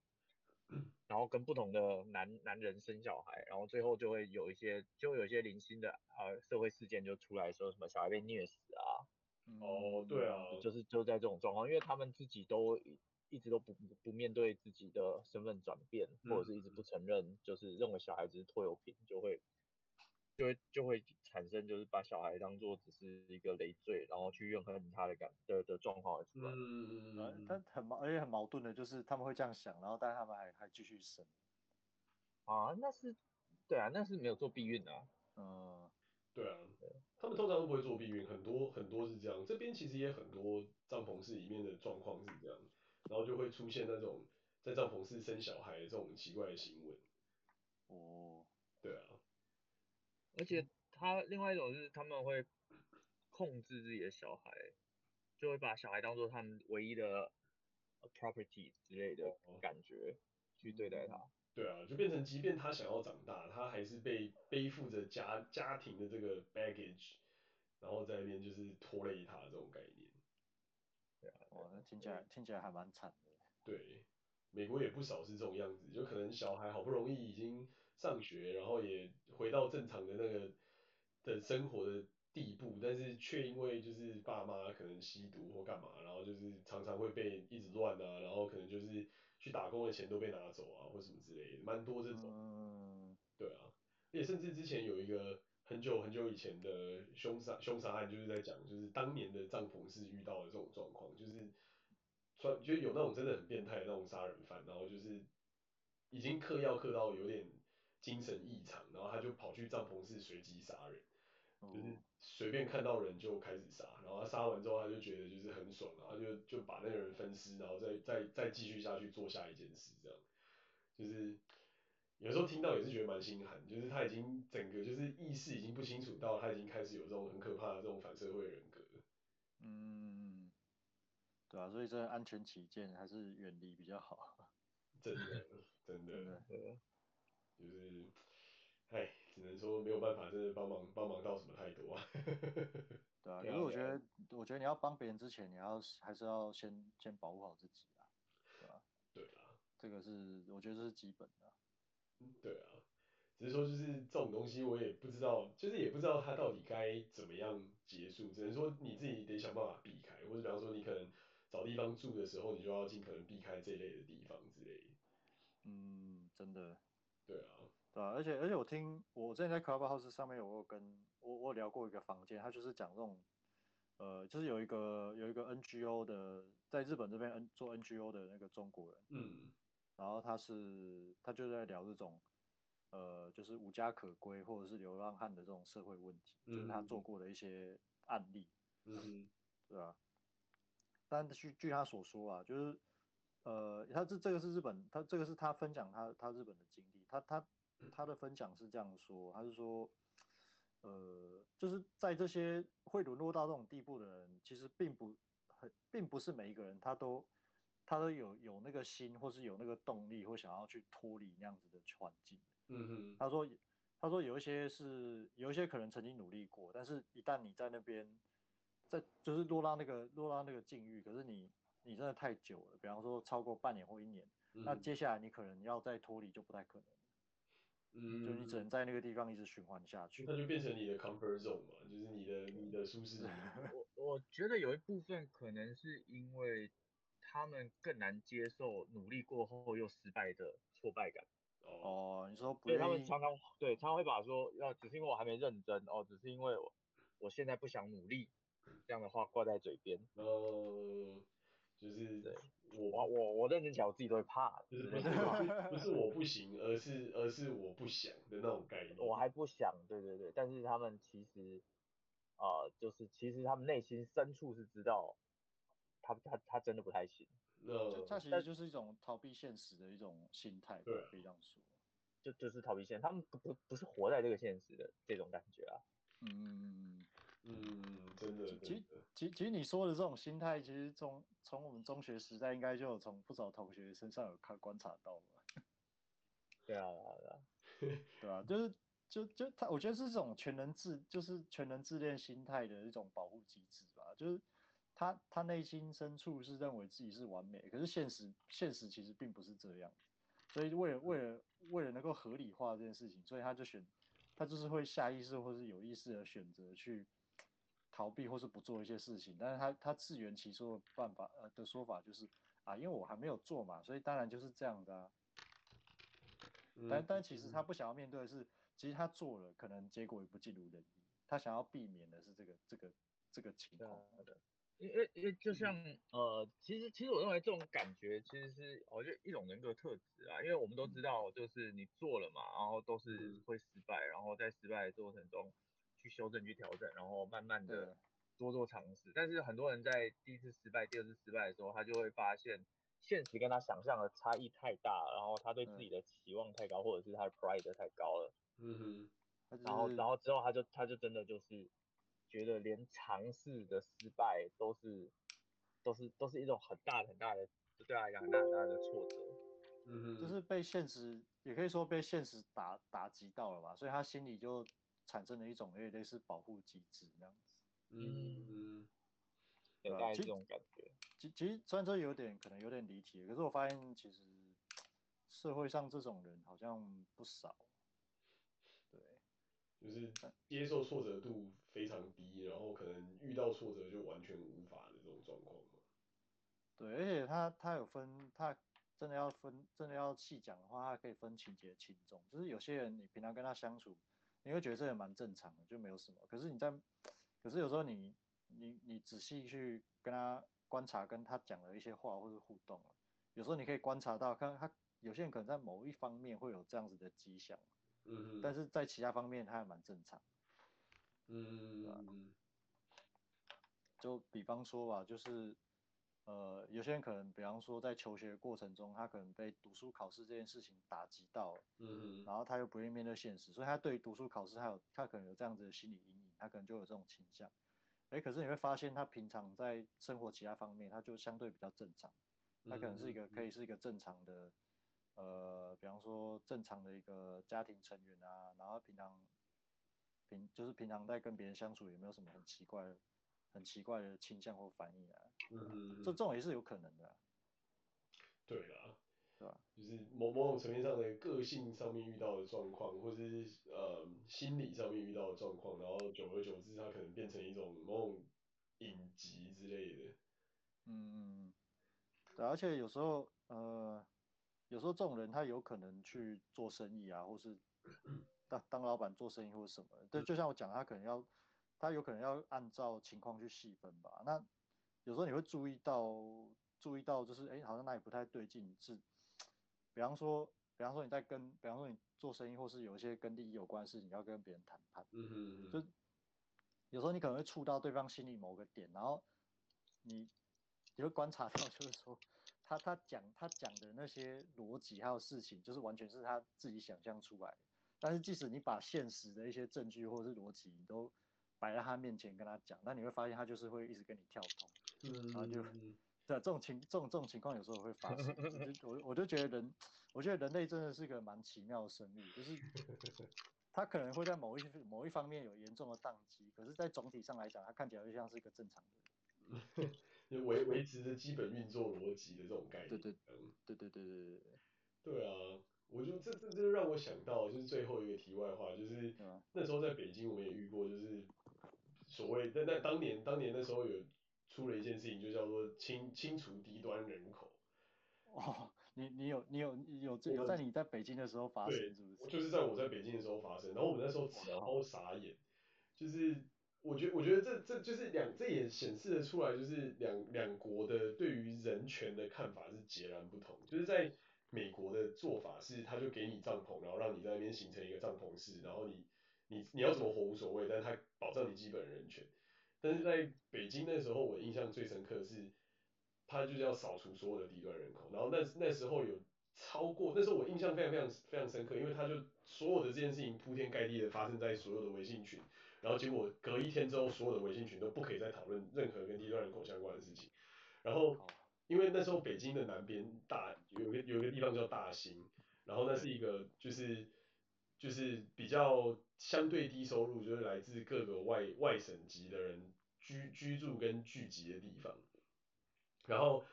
然后跟不同的男男人生小孩，然后最后就会有一些就有一些零星的呃社会事件就出来说什么小孩被虐死啊。哦，对啊，就是就在这种状况，因为他们自己都一直都不不面对自己的身份转变，嗯、或者是一直不承认，就是认为小孩子是拖油瓶，就会就会就会产生就是把小孩当做只是一个累赘，然后去怨恨他的感的的状况而出来。嗯嗯，但很矛而且很矛盾的就是他们会这样想，然后但是他们还还继续生。啊，那是对啊，那是没有做避孕啊。嗯，对啊。他们通常都不会做避孕，很多很多是这样。这边其实也很多帐篷室里面的状况是这样，然后就会出现那种在帐篷室生小孩这种奇怪的行为。哦，对啊。而且他另外一种是他们会控制自己的小孩，就会把小孩当做他们唯一的 property 之类的感觉去对待他。对啊，就变成即便他想要长大，他还是被背负着家家庭的这个 baggage，然后在那边就是拖累他这种概念。对啊，哇，那听起来听起来还蛮惨的。对，美国也不少是这种样子，就可能小孩好不容易已经上学，然后也回到正常的那个的生活的地步，但是却因为就是爸妈可能吸毒或干嘛，然后就是常常会被一直乱啊，然后可能就是。去打工的钱都被拿走啊，或什么之类的，蛮多这种。嗯。对啊，也甚至之前有一个很久很久以前的凶杀凶杀案，就是在讲，就是当年的帐篷是遇到的这种状况，就是，算就有那种真的很变态的那种杀人犯，然后就是已经嗑药嗑到有点精神异常，然后他就跑去帐篷室随机杀人。就是随便看到人就开始杀，然后他杀完之后他就觉得就是很爽，然后就就把那个人分尸，然后再再再继续下去做下一件事，这样。就是有时候听到也是觉得蛮心寒，就是他已经整个就是意识已经不清楚到他已经开始有这种很可怕的这种反社会人格。嗯，对啊，所以这安全起见还是远离比较好。真的，真的，真的，就是，哎。只能说没有办法，真的帮忙帮忙到什么太多啊。对啊，因为我觉得，我觉得你要帮别人之前，你要还是要先先保护好自己啊，对吧？对啊，这个是我觉得这是基本的。对啊，只是说就是这种东西，我也不知道，就是也不知道它到底该怎么样结束。只能说你自己得想办法避开，或者比方说你可能找地方住的时候，你就要尽可能避开这类的地方之类的。嗯，真的。对啊。对啊，而且而且我听我之前在 Clubhouse 上面有我有跟我我聊过一个房间，他就是讲这种，呃，就是有一个有一个 NGO 的在日本这边 N 做 NGO 的那个中国人，嗯，然后他是他就在聊这种，呃，就是无家可归或者是流浪汉的这种社会问题，嗯、就是他做过的一些案例，嗯，对啊，但据据他所说啊，就是呃，他这这个是日本，他这个是他分享他他日本的经历，他他。他的分享是这样说，他是说，呃，就是在这些会沦落到这种地步的人，其实并不很，并不是每一个人他都他都有有那个心，或是有那个动力，或想要去脱离那样子的环境。嗯哼，他说，他说有一些是有一些可能曾经努力过，但是一旦你在那边，在就是落到那个落到那个境遇，可是你你真的太久了，比方说超过半年或一年，嗯、那接下来你可能要再脱离就不太可能。嗯，就你只能在那个地方一直循环下去，那就变成你的 comfort zone 嘛，就是你的你的舒适。我我觉得有一部分可能是因为他们更难接受努力过后又失败的挫败感。哦，你说不，对，他们常常对常常会把说要只是因为我还没认真哦，只是因为我我现在不想努力这样的话挂在嘴边。哦，就是对。我我我认真讲，我自己都会怕，就是不是不是我不行，而是而是我不想的那种概念。我还不想，对对对，但是他们其实，啊、呃，就是其实他们内心深处是知道他，他他他真的不太行。那他其实就是一种逃避现实的一种心态，对，可以这样说。就就是逃避现实，他们不不不是活在这个现实的这种感觉啊。嗯嗯嗯嗯嗯，真的。其实其实其实你说的这种心态，其实从从我们中学时代应该就有从不少同学身上有看观察到嘛。对啊对啊 对啊，就是就就他，我觉得是这种全能自就是全能自恋心态的一种保护机制吧。就是他他内心深处是认为自己是完美，可是现实现实其实并不是这样。所以为了为了为了能够合理化这件事情，所以他就选他就是会下意识或是有意识的选择去。逃避或是不做一些事情，但是他他自圆其说的办法呃的说法就是啊，因为我还没有做嘛，所以当然就是这样的啊。嗯、但但其实他不想要面对的是，其实他做了，可能结果也不尽如人意。他想要避免的是这个这个这个情况。因为因为就像、嗯、呃，其实其实我认为这种感觉其实是我觉得一种人格特质啊，因为我们都知道，就是你做了嘛，然后都是会失败，然后在失败的过程中。去修正、去调整，然后慢慢的多做尝试。但是很多人在第一次失败、第二次失败的时候，他就会发现现实跟他想象的差异太大，然后他对自己的期望太高，或者是他的 pride 太高了。嗯哼。然后，然后之后他就他就真的就是觉得连尝试的失败都是都是都是一种很大很大的，就对他来讲很大很大的挫折。嗯哼，就是被现实，也可以说被现实打打击到了吧，所以他心里就产生了一种类类似保护机制那样子。嗯嗯，有带这种感觉。其其实虽然说有点可能有点离题，可是我发现其实社会上这种人好像不少。对，就是接受挫折度非常低，然后可能遇到挫折就完全无法的这种状况。对，而且他他有分，他真的要分，真的要细讲的话，他可以分情节轻重。就是有些人你平常跟他相处，你会觉得这也蛮正常的，就没有什么。可是你在，可是有时候你你你仔细去跟他观察，跟他讲的一些话或者互动，有时候你可以观察到，看他有些人可能在某一方面会有这样子的迹象，嗯，但是在其他方面他还蛮正常，嗯，嗯，就比方说吧，就是。呃，有些人可能，比方说在求学过程中，他可能被读书考试这件事情打击到了，嗯，然后他又不愿意面对现实，所以他对于读书考试，他有他可能有这样子的心理阴影，他可能就有这种倾向。哎，可是你会发现，他平常在生活其他方面，他就相对比较正常，他可能是一个可以是一个正常的，呃，比方说正常的一个家庭成员啊，然后平常平就是平常在跟别人相处，也没有什么很奇怪的。很奇怪的倾向或反应啊，嗯，这这种也是有可能的，啊，对啊，对吧？就是某某种层面上的个性上面遇到的状况，或者是呃心理上面遇到的状况，然后久而久之，它可能变成一种某种隐疾之类的。嗯，对，而且有时候呃，有时候这种人他有可能去做生意啊，或是 当当老板做生意或什么，对，就像我讲，他可能要。他有可能要按照情况去细分吧。那有时候你会注意到，注意到就是，哎、欸，好像那里不太对劲。是，比方说，比方说你在跟，比方说你做生意，或是有一些跟利益有关的事情，要跟别人谈判。嗯哼嗯。就有时候你可能会触到对方心里某个点，然后你你会观察到，就是说他他讲他讲的那些逻辑还有事情，就是完全是他自己想象出来的。但是即使你把现实的一些证据或者是逻辑你都摆在他面前跟他讲，那你会发现他就是会一直跟你跳通，然后就对啊，这种情这种这种情况有时候会发生。我就我就觉得人，我觉得人类真的是个蛮奇妙的生物，就是 他可能会在某一某一方面有严重的宕机，可是，在总体上来讲，他看起来就像是一个正常的 就，维维持着基本运作逻辑的这种概念。对对，嗯，对对对对对对。啊，我就这这这让我想到就是最后一个题外话，就是那时候在北京我们也遇过，就是。所谓那那当年当年那时候有出了一件事情，就叫做清清除低端人口。哦，你你有你有你有有在你在北京的时候发生是不是？就是在我在北京的时候发生，然后我们那时候超傻眼，就是我觉得我觉得这这就是两这也显示的出来，就是两两国的对于人权的看法是截然不同，就是在。美国的做法是，他就给你帐篷，然后让你在那边形成一个帐篷式，然后你你你要怎么活无所谓，但他保障你基本人权。但是在北京那时候，我印象最深刻的是，他就是要扫除所有的低端人口，然后那那时候有超过，那时候我印象非常非常非常深刻，因为他就所有的这件事情铺天盖地的发生在所有的微信群，然后结果隔一天之后，所有的微信群都不可以再讨论任何跟低端人口相关的事情，然后。因为那时候北京的南边大有个有个地方叫大兴，然后那是一个就是就是比较相对低收入，就是来自各个外外省籍的人居居住跟聚集的地方，然后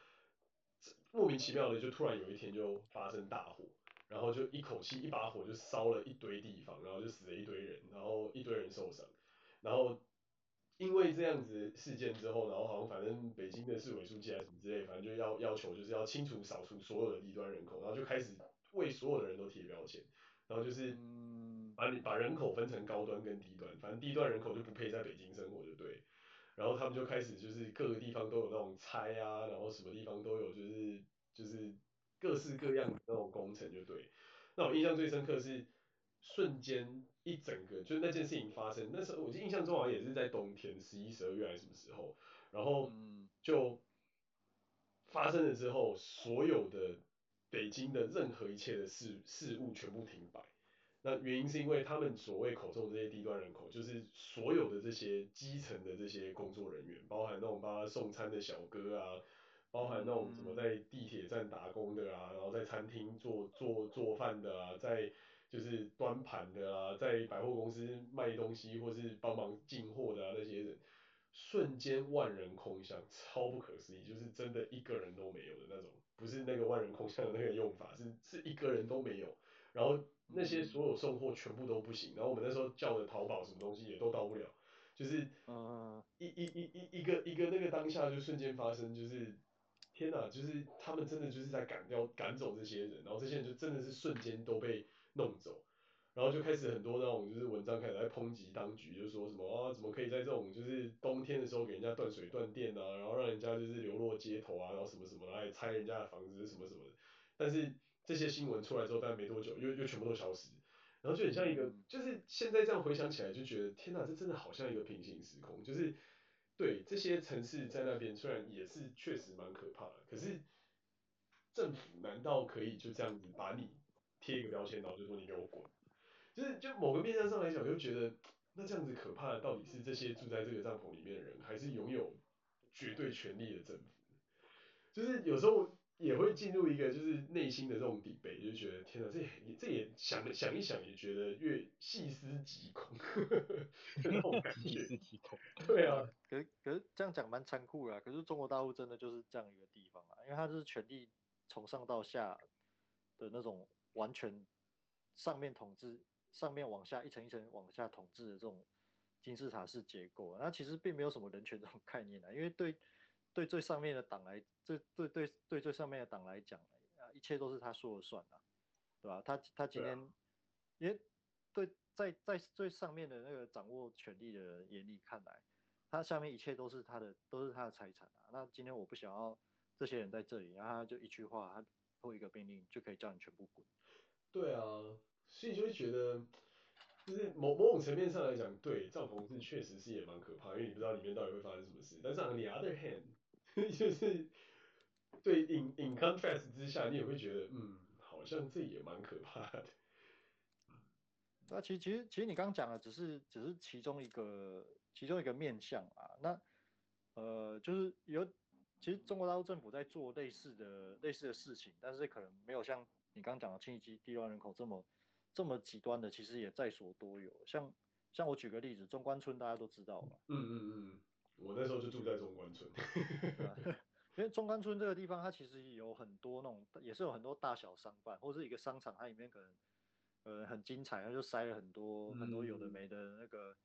莫名其妙的就突然有一天就发生大火，然后就一口气一把火就烧了一堆地方，然后就死了一堆人，然后一堆人受伤，然后。因为这样子事件之后，然后好像反正北京的市委书记啊什么之类，反正就要要求就是要清除扫除所有的低端人口，然后就开始为所有的人都贴标签，然后就是把你把人口分成高端跟低端，反正低端人口就不配在北京生活就对，然后他们就开始就是各个地方都有那种拆啊，然后什么地方都有就是就是各式各样的那种工程就对，那我印象最深刻是瞬间。一整个就是那件事情发生，那时候我印象中好像也是在冬天，十一、十二月还是什么时候，然后就发生了之后，所有的北京的任何一切的事事物全部停摆。那原因是因为他们所谓口中的这些低端人口，就是所有的这些基层的这些工作人员，包含那种帮他送餐的小哥啊，包含那种什么在地铁站打工的啊，然后在餐厅做做做饭的啊，在就是端盘的啊，在百货公司卖东西或是帮忙进货的啊那些人，瞬间万人空巷，超不可思议，就是真的一个人都没有的那种，不是那个万人空巷的那个用法，是是一个人都没有，然后那些所有送货全部都不行，然后我们那时候叫的淘宝什么东西也都到不了，就是一一一一一个一个那个当下就瞬间发生，就是。天呐，就是他们真的就是在赶掉赶走这些人，然后这些人就真的是瞬间都被弄走，然后就开始很多那种就是文章开始在抨击当局，就说什么啊，怎么可以在这种就是冬天的时候给人家断水断电啊，然后让人家就是流落街头啊，然后什么什么，然后拆人家的房子什么什么的。但是这些新闻出来之后，但没多久又又全部都消失，然后就很像一个，就是现在这样回想起来就觉得天呐，这真的好像一个平行时空，就是。对，这些城市在那边虽然也是确实蛮可怕的，可是政府难道可以就这样子把你贴一个标签，然后就说你给我滚？就是就某个面向上来讲，就觉得那这样子可怕的到底是这些住在这个帐篷里面的人，还是拥有绝对权力的政府？就是有时候也会进入一个就是内心的这种 debate，就觉得天哪，这也这也想想一想，也觉得越细思极恐，那种感觉。细思极恐。对啊。可是可是这样讲蛮残酷的啊，可是中国大陆真的就是这样一个地方啊，因为它是权力从上到下的那种完全上面统治，上面往下一层一层往下统治的这种金字塔式结构，那其实并没有什么人权这种概念啊，因为对对最上面的党来，对对对对最上面的党来讲，啊，一切都是他说了算啊，对吧？他他今天，因为对在在最上面的那个掌握权力的人眼里看来。他下面一切都是他的，都是他的财产啊。那今天我不想要这些人在这里，然后他就一句话，他或一个命令就可以叫你全部滚。对啊，所以就会觉得，就是某某种层面上来讲，对帐篷是确实是也蛮可怕，因为你不知道里面到底会发生什么事。但是 on the other hand，就是对 in in contrast 之下，你也会觉得，嗯，好像这也蛮可怕的。那其实其实其实你刚刚讲的只是只是其中一个。其中一个面向啊，那呃就是有，其实中国大陆政府在做类似的类似的事情，但是可能没有像你刚刚讲的清理低端人口这么这么极端的，其实也在所多有。像像我举个例子，中关村大家都知道嘛。嗯嗯嗯，我那时候就住在中关村。因为中关村这个地方，它其实有很多那种，也是有很多大小商贩，或者是一个商场，它里面可能呃很精彩，它就塞了很多、嗯、很多有的没的那个。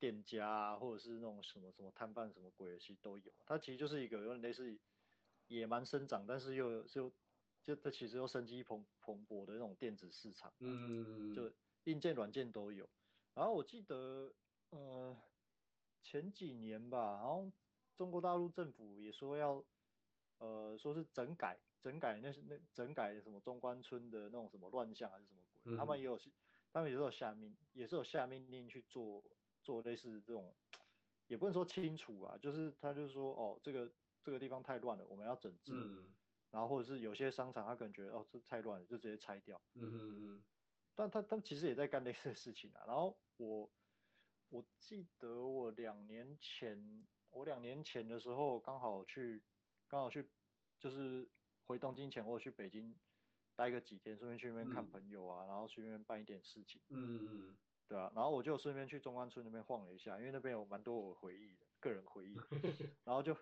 店家啊，或者是那种什么什么摊贩什么鬼的，其实都有。它其实就是一个有点类似野蛮生长，但是又又就就它其实又生机蓬蓬勃的那种电子市场。嗯，就硬件软件都有。然后我记得呃前几年吧，然后中国大陆政府也说要呃说是整改整改那是那整改什么中关村的那种什么乱象还是什么鬼，嗯、他们也有他们也是有下命也是有下命令去做。做类似这种，也不能说清除啊，就是他就是说，哦，这个这个地方太乱了，我们要整治。嗯。然后或者是有些商场，他可能觉得，哦，这太乱了，就直接拆掉。嗯嗯嗯。但他他其实也在干类似的事情啊。然后我我记得我两年前，我两年前的时候刚好去，刚好去，就是回东京前，我去北京待个几天，顺便去那边看朋友啊，嗯、然后去那边办一点事情。嗯嗯嗯。对啊，然后我就顺便去中关村那边晃了一下，因为那边有蛮多我回忆的个人回忆，然后就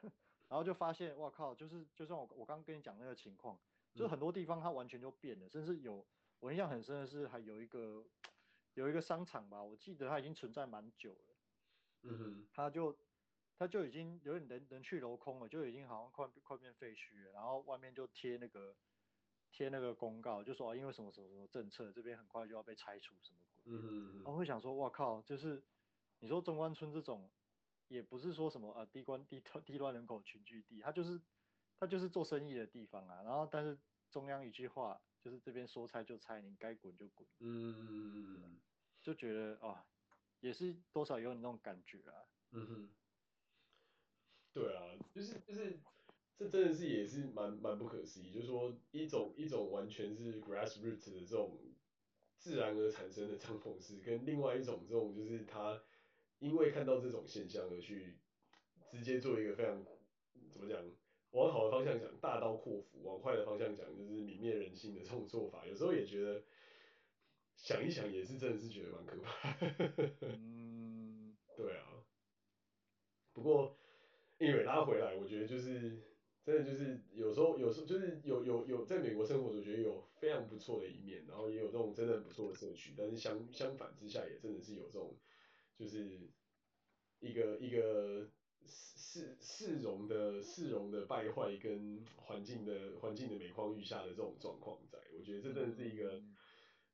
然后就发现，哇靠，就是就像我我刚刚跟你讲那个情况，就是很多地方它完全就变了，甚至有我印象很深的是还有一个有一个商场吧，我记得它已经存在蛮久了，嗯哼，它就它就已经有点人人去楼空了，就已经好像快快变废墟了，然后外面就贴那个。贴那个公告，就说啊，因为什么什么什么政策，这边很快就要被拆除什么鬼。嗯嗯嗯。我会想说，哇靠，就是你说中关村这种，也不是说什么呃低关低低端人口群聚地，它就是它就是做生意的地方啊。然后但是中央一句话，就是这边说拆就拆，你该滚就滚。嗯嗯嗯。就觉得啊，也是多少有你那种感觉啊。嗯哼。对啊，就是就是。这真的是也是蛮蛮不可思议，就是说一种一种完全是 grassroots 的这种自然而产生的帐篷式，跟另外一种这种就是他因为看到这种现象而去直接做一个非常怎么讲往好的方向讲，大刀阔斧；往坏的方向讲，就是泯灭人性的这种做法，有时候也觉得想一想也是真的是觉得蛮可怕。嗯，对啊。不过，因为拉回来，我觉得就是真的就是有时候有时候就是有有有在美国生活，我觉得有非常不错的一面，然后也有这种真的很不错的社区，但是相相反之下，也真的是有这种就是一个一个。市市容的市容的败坏跟环境的环境的每况愈下的这种状况在，我觉得这真的是一个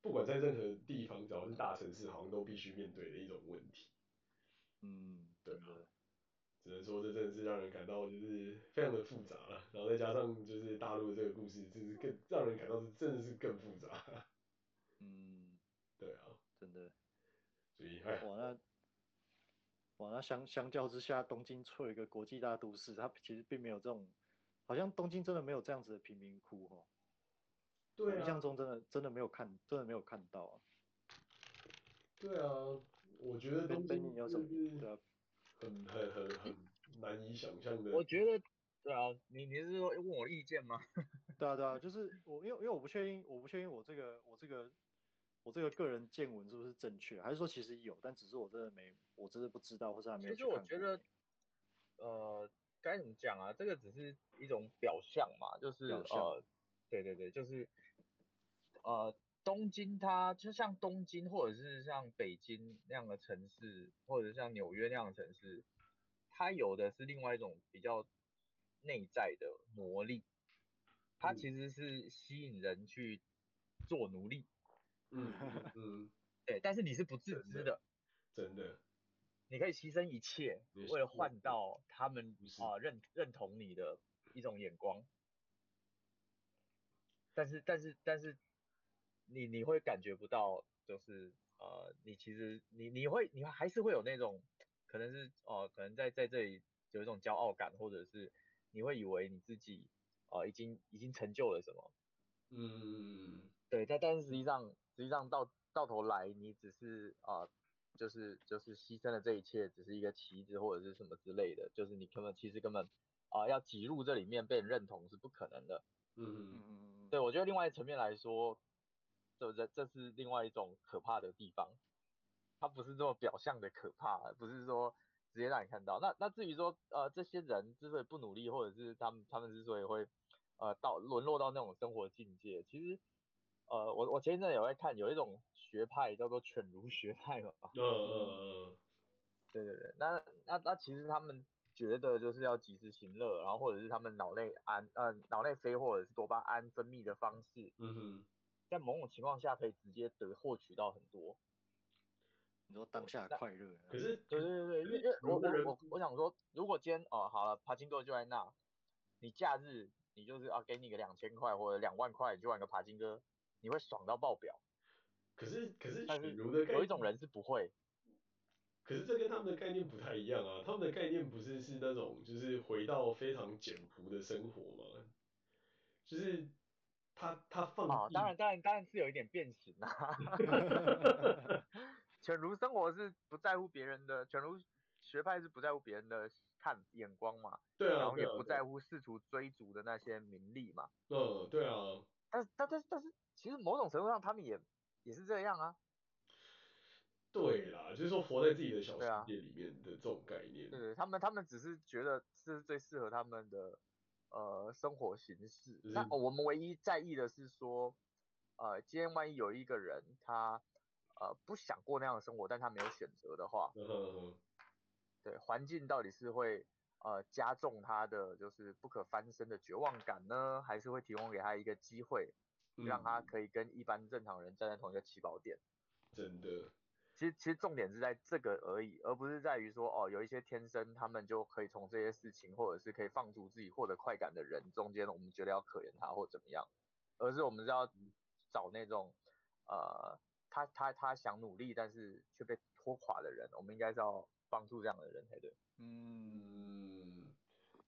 不管在任何地方，只要是大城市，好像都必须面对的一种问题。嗯，对啊，只能说这真的是让人感到就是非常的复杂了，然后再加上就是大陆的这个故事，就是更让人感到是真的是更复杂。嗯，对啊，真的，所以哎。哇，那。哇，那相相较之下，东京作为一个国际大都市，它其实并没有这种，好像东京真的没有这样子的贫民窟哦。对啊。印象中真的真的没有看，真的没有看到啊。对啊，我觉得东京就是很很很很难以想象的。我觉得，对啊，你你是说问我意见吗？对啊对啊，就是我因为因为我不确定，我不确定我这个我这个。我这个个人见闻是不是正确？还是说其实有，但只是我真的没，我真的不知道，或是还没有。其实我觉得，呃，该怎么讲啊？这个只是一种表象嘛，就是呃，对对对，就是呃，东京它就像东京或者是像北京那样的城市，或者是像纽约那样的城市，它有的是另外一种比较内在的魔力，它其实是吸引人去做奴隶。嗯嗯，对，但是你是不自知的，真的，你可以牺牲一切，为了换到他们啊、呃、认认同你的一种眼光，但是但是但是，你你会感觉不到，就是呃，你其实你你会你还是会有那种，可能是哦、呃，可能在在这里有一种骄傲感，或者是你会以为你自己啊、呃、已经已经成就了什么，嗯，对，但但是实际上。实际上到到头来，你只是啊、呃，就是就是牺牲了这一切，只是一个棋子或者是什么之类的，就是你根本其实根本啊、呃、要挤入这里面被人认同是不可能的。嗯嗯嗯。对，我觉得另外一层面来说，这这这是另外一种可怕的地方，它不是这么表象的可怕，不是说直接让你看到。那那至于说呃这些人之所以不努力，或者是他们他们之所以会呃到沦落到那种生活境界，其实。呃，我我前一阵有在看，有一种学派叫做犬儒学派嘛。嗯嗯嗯。对对对，那那那其实他们觉得就是要及时行乐，然后或者是他们脑内胺呃脑内啡或者是多巴胺分泌的方式，嗯哼，在某种情况下可以直接得获取到很多。你说当下快乐。可是。对对对对，因为因为我我我我想说，如果今天哦好了，帕金哥就在那，你假日你就是啊给你个两千块或者两万块，你就玩个帕金哥。你会爽到爆表，可是可是犬儒的有一种人是不会，可是这跟他们的概念不太一样啊，他们的概念不是是那种就是回到非常简朴的生活吗？就是他他放啊，当然当然当然是有一点变形啊，犬儒生活是不在乎别人的，犬儒学派是不在乎别人的看眼光嘛，对啊，然后也不在乎试图追逐的那些名利嘛，嗯，对啊，但是但但但是。其实某种程度上，他们也也是这样啊。对啦，就是说活在自己的小世界里面的这种概念。对，对，他们他们只是觉得是最适合他们的呃生活形式。那、我们唯一在意的是说，呃，今天万一有一个人他呃不想过那样的生活，但他没有选择的话，对，环境到底是会呃加重他的就是不可翻身的绝望感呢，还是会提供给他一个机会？让他可以跟一般正常人站在同一个起跑点，真的。其实其实重点是在这个而已，而不是在于说哦，有一些天生他们就可以从这些事情，或者是可以放逐自己获得快感的人中间，我们觉得要可怜他或怎么样，而是我们是要找那种呃，他他他想努力但是却被拖垮的人，我们应该是要帮助这样的人才对。嗯，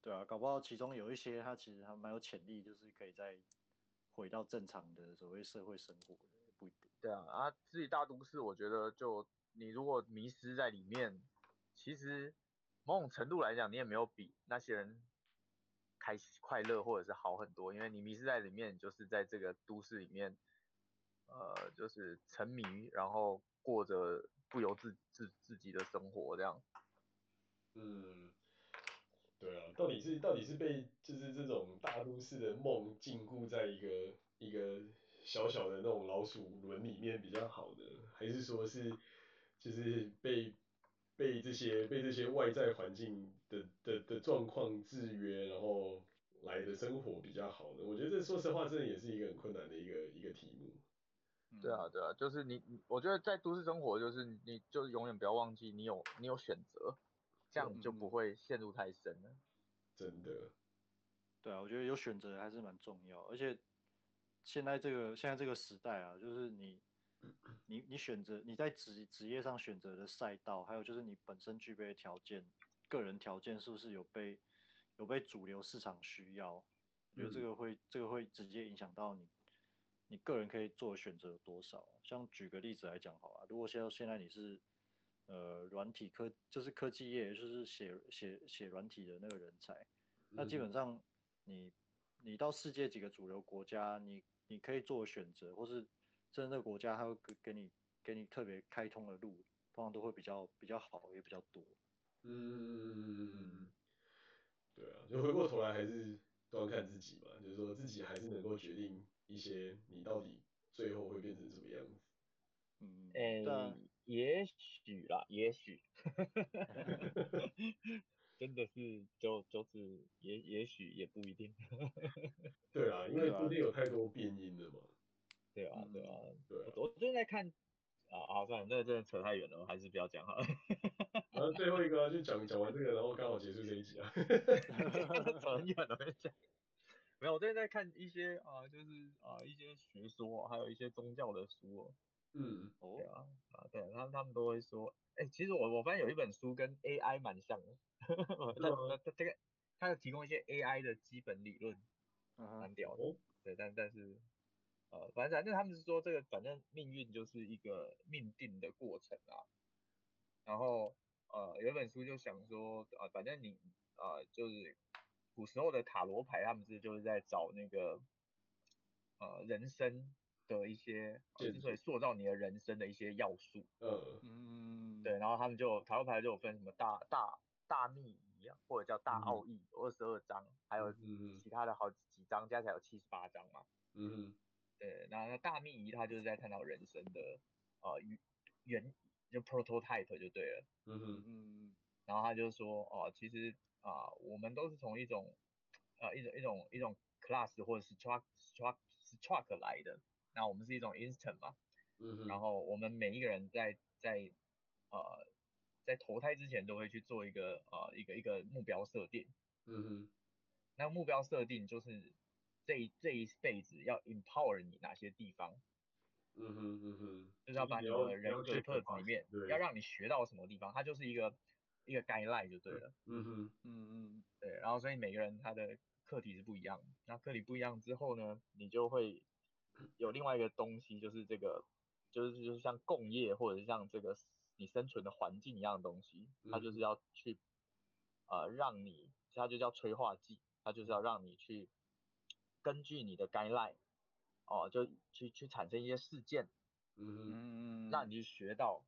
对啊，搞不好其中有一些他其实还蛮有潜力，就是可以在。回到正常的所谓社会生活，不一定。对啊，啊，自己大都市，我觉得就你如果迷失在里面，其实某种程度来讲，你也没有比那些人开心快乐或者是好很多，因为你迷失在里面，就是在这个都市里面，呃，就是沉迷，然后过着不由自自自己的生活这样。嗯，对啊，到底是到底是被就是这种大都市的梦禁锢在一个一个小小的那种老鼠轮里面比较好呢，还是说是就是被被这些被这些外在环境的的的状况制约，然后来的生活比较好呢？我觉得这说实话，真的也是一个很困难的一个一个题目。对啊，对啊，就是你，我觉得在都市生活，就是你就永远不要忘记你有你有选择，这样你就不会陷入太深了。真的。对啊，我觉得有选择还是蛮重要，而且现在这个现在这个时代啊，就是你。你你选择你在职职业上选择的赛道，还有就是你本身具备的条件，个人条件是不是有被有被主流市场需要？我觉得这个会这个会直接影响到你你个人可以做的选择有多少。像举个例子来讲好了，如果现在现在你是呃软体科就是科技业，就是写写写软体的那个人才，那基本上你你到世界几个主流国家，你你可以做选择，或是。真的，国家他会给给你给你特别开通的路，通常都会比较比较好，也比较多。嗯，对啊，就回过头来还是都要看自己嘛，就是说自己还是能够决定一些你到底最后会变成什么样子。嗯，哎、欸，也许啦，也许，真的是就就是也也许也不一定。对啊，因为中间有太多变音了嘛。对啊，对啊，对啊。我最近在看，啊，啊，算了，那个真的扯太远了，我还是不要讲好了。然后最后一个就讲讲完这个，然后刚好结束这一集啊。扯很远了，我跟你讲。没有，我最近在看一些啊，就是啊一些学说，还有一些宗教的书。嗯，对啊，啊，对，他们他们都会说，哎，其实我我发现有一本书跟 AI 蛮像的。他他他这个，他有提供一些 AI 的基本理论，蛮屌的。对，但但是。呃，反正反正他们是说这个，反正命运就是一个命定的过程啊。然后呃，有一本书就想说，呃，反正你呃，就是古时候的塔罗牌，他们是就是在找那个呃人生的一些，之所以塑造你的人生的一些要素。嗯嗯。对，然后他们就塔罗牌就有分什么大大大秘仪啊，或者叫大奥义，有二十二章，还有其他的好几章，加起来有七十八章嘛。嗯。对，然后那大秘仪它就是在探讨人生的呃原就 prototype 就对了，嗯嗯，然后他就说哦、呃，其实啊、呃，我们都是从一种呃一种一种一种 class 或者是 struct struct struct 来的，那我们是一种 instant 嘛，嗯，然后我们每一个人在在呃在投胎之前都会去做一个呃一个一个目标设定，嗯哼，那目标设定就是。这一这一辈子要 empower 你哪些地方？嗯哼嗯哼，就是要把你的人格特质里面，要让你学到什么地方，它就是一个一个 guideline 就对了。嗯哼嗯嗯，对，然后所以每个人他的课题是不一样，那课题不一样之后呢，你就会有另外一个东西，就是这个就是就是像共业或者是像这个你生存的环境一样的东西，它就是要去呃让你，它就叫催化剂，它就是要让你去。根据你的 guideline，哦，就去去产生一些事件，嗯。嗯，让你去学到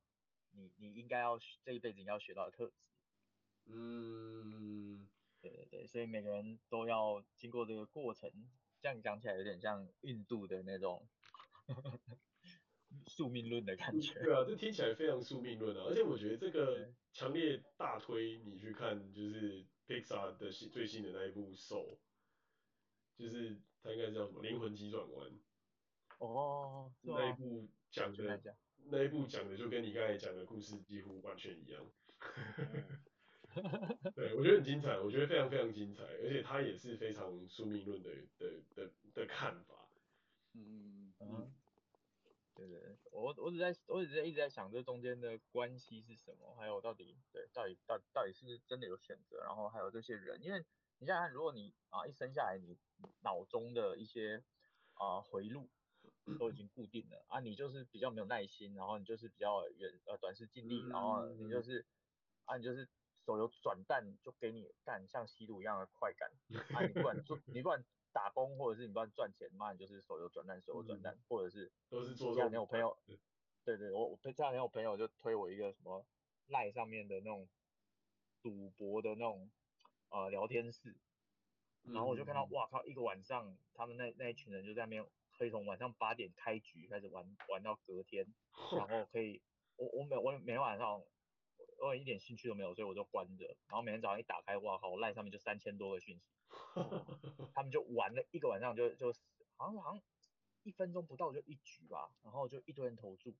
你你应该要这一辈子应该要学到的特质，嗯，对对对，所以每个人都要经过这个过程，这样讲起来有点像印度的那种 宿命论的感觉。对啊，这听起来非常宿命论啊，而且我觉得这个强烈大推你去看，就是 Pixar 的新最新的那一部 Soul。就是它应该叫什么灵魂急转弯哦，那一部讲的，那一部讲的就跟你刚才讲的故事几乎完全一样。对，我觉得很精彩，我觉得非常非常精彩，而且他也是非常宿命论的的的的看法。嗯嗯，对对，我我只在我只在一直在想这中间的关系是什么，还有到底对到底到底到底是不是真的有选择，然后还有这些人，因为。你想想看，如果你啊一生下来，你脑中的一些啊回路都已经固定了啊，你就是比较没有耐心，然后你就是比较远呃短视近利，然后你就是啊你就是手游转蛋就给你干像吸毒一样的快感啊！你不管做，你不管打工或者是你不管赚钱，妈你就是手游转蛋，手游转蛋，或者是都是做。这两天我朋友，对对，我我这两天我朋友就推我一个什么赖上面的那种赌博的那种呃聊天室，然后我就看到哇靠，一个晚上他们那那一群人就在那边可以从晚上八点开局开始玩玩到隔天，然后可以我我每我每天晚上。我一点兴趣都没有，所以我就关着。然后每天早上一打开，哇靠，我赖上面就三千多个讯息，他们就玩了一个晚上就，就就好像好像一分钟不到就一局吧，然后就一堆人投注。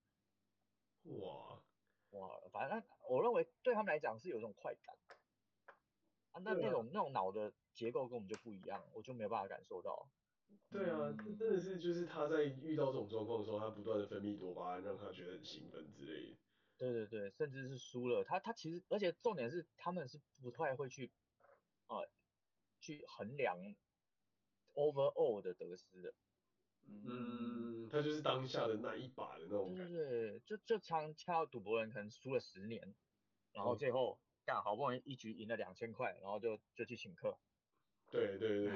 哇哇，反正我认为对他们来讲是有一种快感啊，那那种那种脑的结构跟我们就不一样，我就没有办法感受到。对啊，真的是就是他在遇到这种状况的时候，他不断的分泌多巴胺，让他觉得很兴奋之类的。对对对，甚至是输了，他他其实，而且重点是他们是不太会去，呃，去衡量 overall 的得失的。嗯，他就是当下的那一把的那种感觉。对就就常看到赌博人可能输了十年，然后最后干好不容易一局赢了两千块，然后就就去请客。对对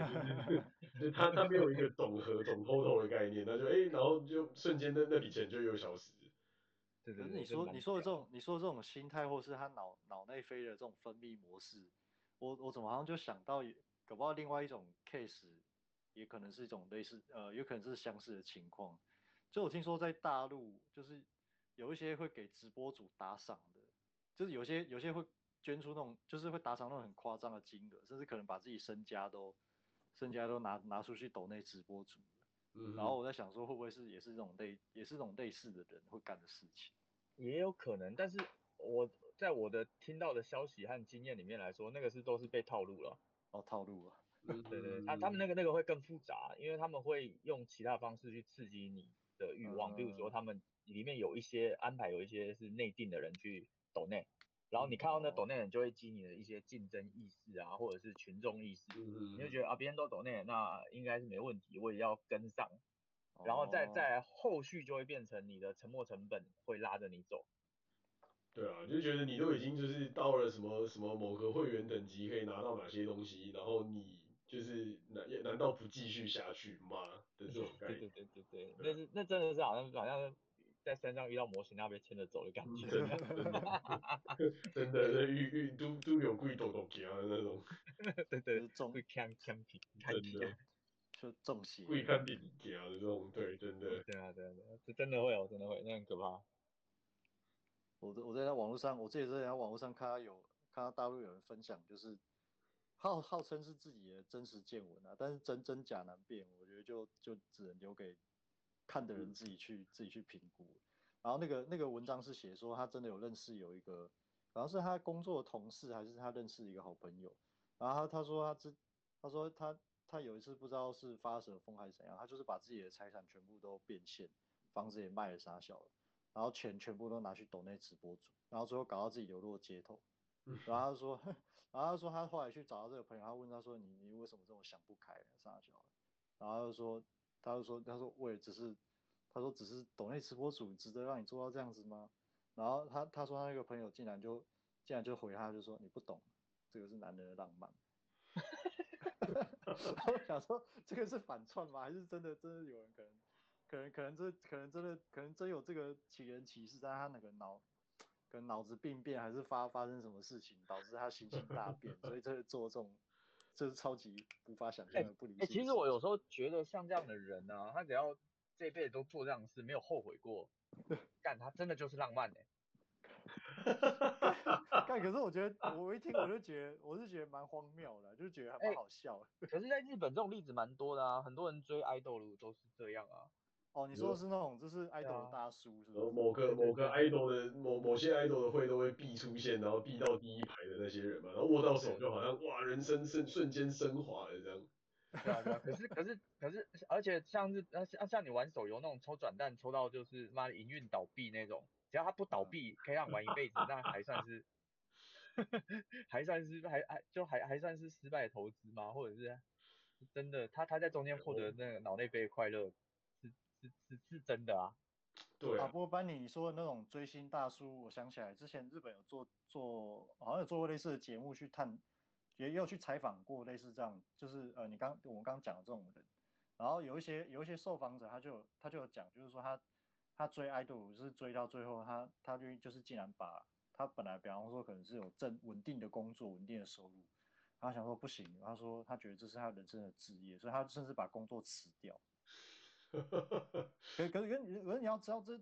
对，就是他他没有一个总和总 total 的概念，那就哎，然后就瞬间那那笔钱就又消失。可是你说你说的这种你说的这种心态，或是他脑脑内啡的这种分泌模式，我我怎么好像就想到，搞不好另外一种 case，也可能是一种类似呃，有可能是相似的情况。就我听说在大陆，就是有一些会给直播主打赏的，就是有些有些会捐出那种，就是会打赏那种很夸张的金额，甚至可能把自己身家都身家都拿拿出去抖内直播主。嗯，然后我在想说，会不会是也是这种类也是这种类似的人会干的事情？也有可能，但是我在我的听到的消息和经验里面来说，那个是都是被套路了。哦，套路啊。对对对，他他们那个那个会更复杂，因为他们会用其他方式去刺激你的欲望，比如说他们里面有一些安排，有一些是内定的人去抖内，然后你看到那抖内人就会激你的一些竞争意识啊，或者是群众意识，你就觉得啊别人都抖内，那应该是没问题，我也要跟上。然后再再后续就会变成你的沉没成本会拉着你走。对啊，就觉得你都已经就是到了什么什么某个会员等级可以拿到哪些东西，然后你就是难难道不继续下去吗？的这种 感觉。对对对对对，那是那真的是好像好像在山上遇到模型，要被牵着走的感觉。真的，这遇遇都都有贵多多钱的那种。对 对，重会枪枪皮，真的。就中邪，会看电影的这种，对，真的。对啊，对啊，对啊，这真的会有，真的会，那很可怕。我我在网络上，我自己在网络上看到有看到大陆有人分享，就是号号称是自己的真实见闻啊，但是真真假难辨，我觉得就就只能留给看的人自己去、嗯、自己去评估。然后那个那个文章是写说，他真的有认识有一个，好像是他工作的同事，还是他认识一个好朋友。然后他他说他之，他说他。他有一次不知道是发什么疯还是怎样，他就是把自己的财产全部都变现，房子也卖了傻小了，然后钱全部都拿去抖内直播主，然后最后搞到自己流落街头。然后他说，然后他说他后来去找到这个朋友，他问他说，你你为什么这么想不开杀小？然后他就说他就说他说我也只是他说只是抖内直播主值得让你做到这样子吗？然后他他说他那个朋友竟然就竟然就回他就说你不懂，这个是男人的浪漫。我想说，这个是反串吗？还是真的？真的有人可能，可能，可能这，可能真的，可能真有这个奇人歧视，但他那个脑，可能脑子病变，还是发发生什么事情，导致他心情大变，所以这是做这种，这是超级无法想象的不理性。哎、欸欸，其实我有时候觉得像这样的人呢、啊，他只要这辈子都做这样的事，没有后悔过，干他真的就是浪漫的、欸。但可是我觉得，我一听我就觉得，我是觉得蛮荒谬的，就觉得还蛮好笑的。可是，在日本这种例子蛮多的啊，很多人追爱豆都是这样啊。哦，你说的是那种，就是爱豆的大叔，是不是？某个某个爱豆的某某些爱豆的会都会必出现，然后必到第一排的那些人嘛，然后握到手就好像哇，人生瞬瞬间升华了这样。对啊对啊，可是可是可是，而且像是像像你玩手游那种抽转蛋抽到就是妈的营运倒闭那种。只要他不倒闭，可以让玩一辈子，那还算是，还算是还还就还还算是失败的投资吗？或者是真的？他他在中间获得那个脑内啡的快乐，是是真的啊？对啊，啊，不过班尼你说的那种追星大叔，我想起来之前日本有做做，好像有做过类似的节目去探，也有去采访过类似这样，就是呃，你刚我们刚刚讲的这种人，然后有一些有一些受访者他就他就有讲，就是说他他追 idol 就是追到最后他他就就是竟然把他本来比方说可能是有正稳定的工作稳定的收入，他想说不行，他说他觉得这是他人生的职业，所以他甚至把工作辞掉。可可是，可是，可是你要知道，这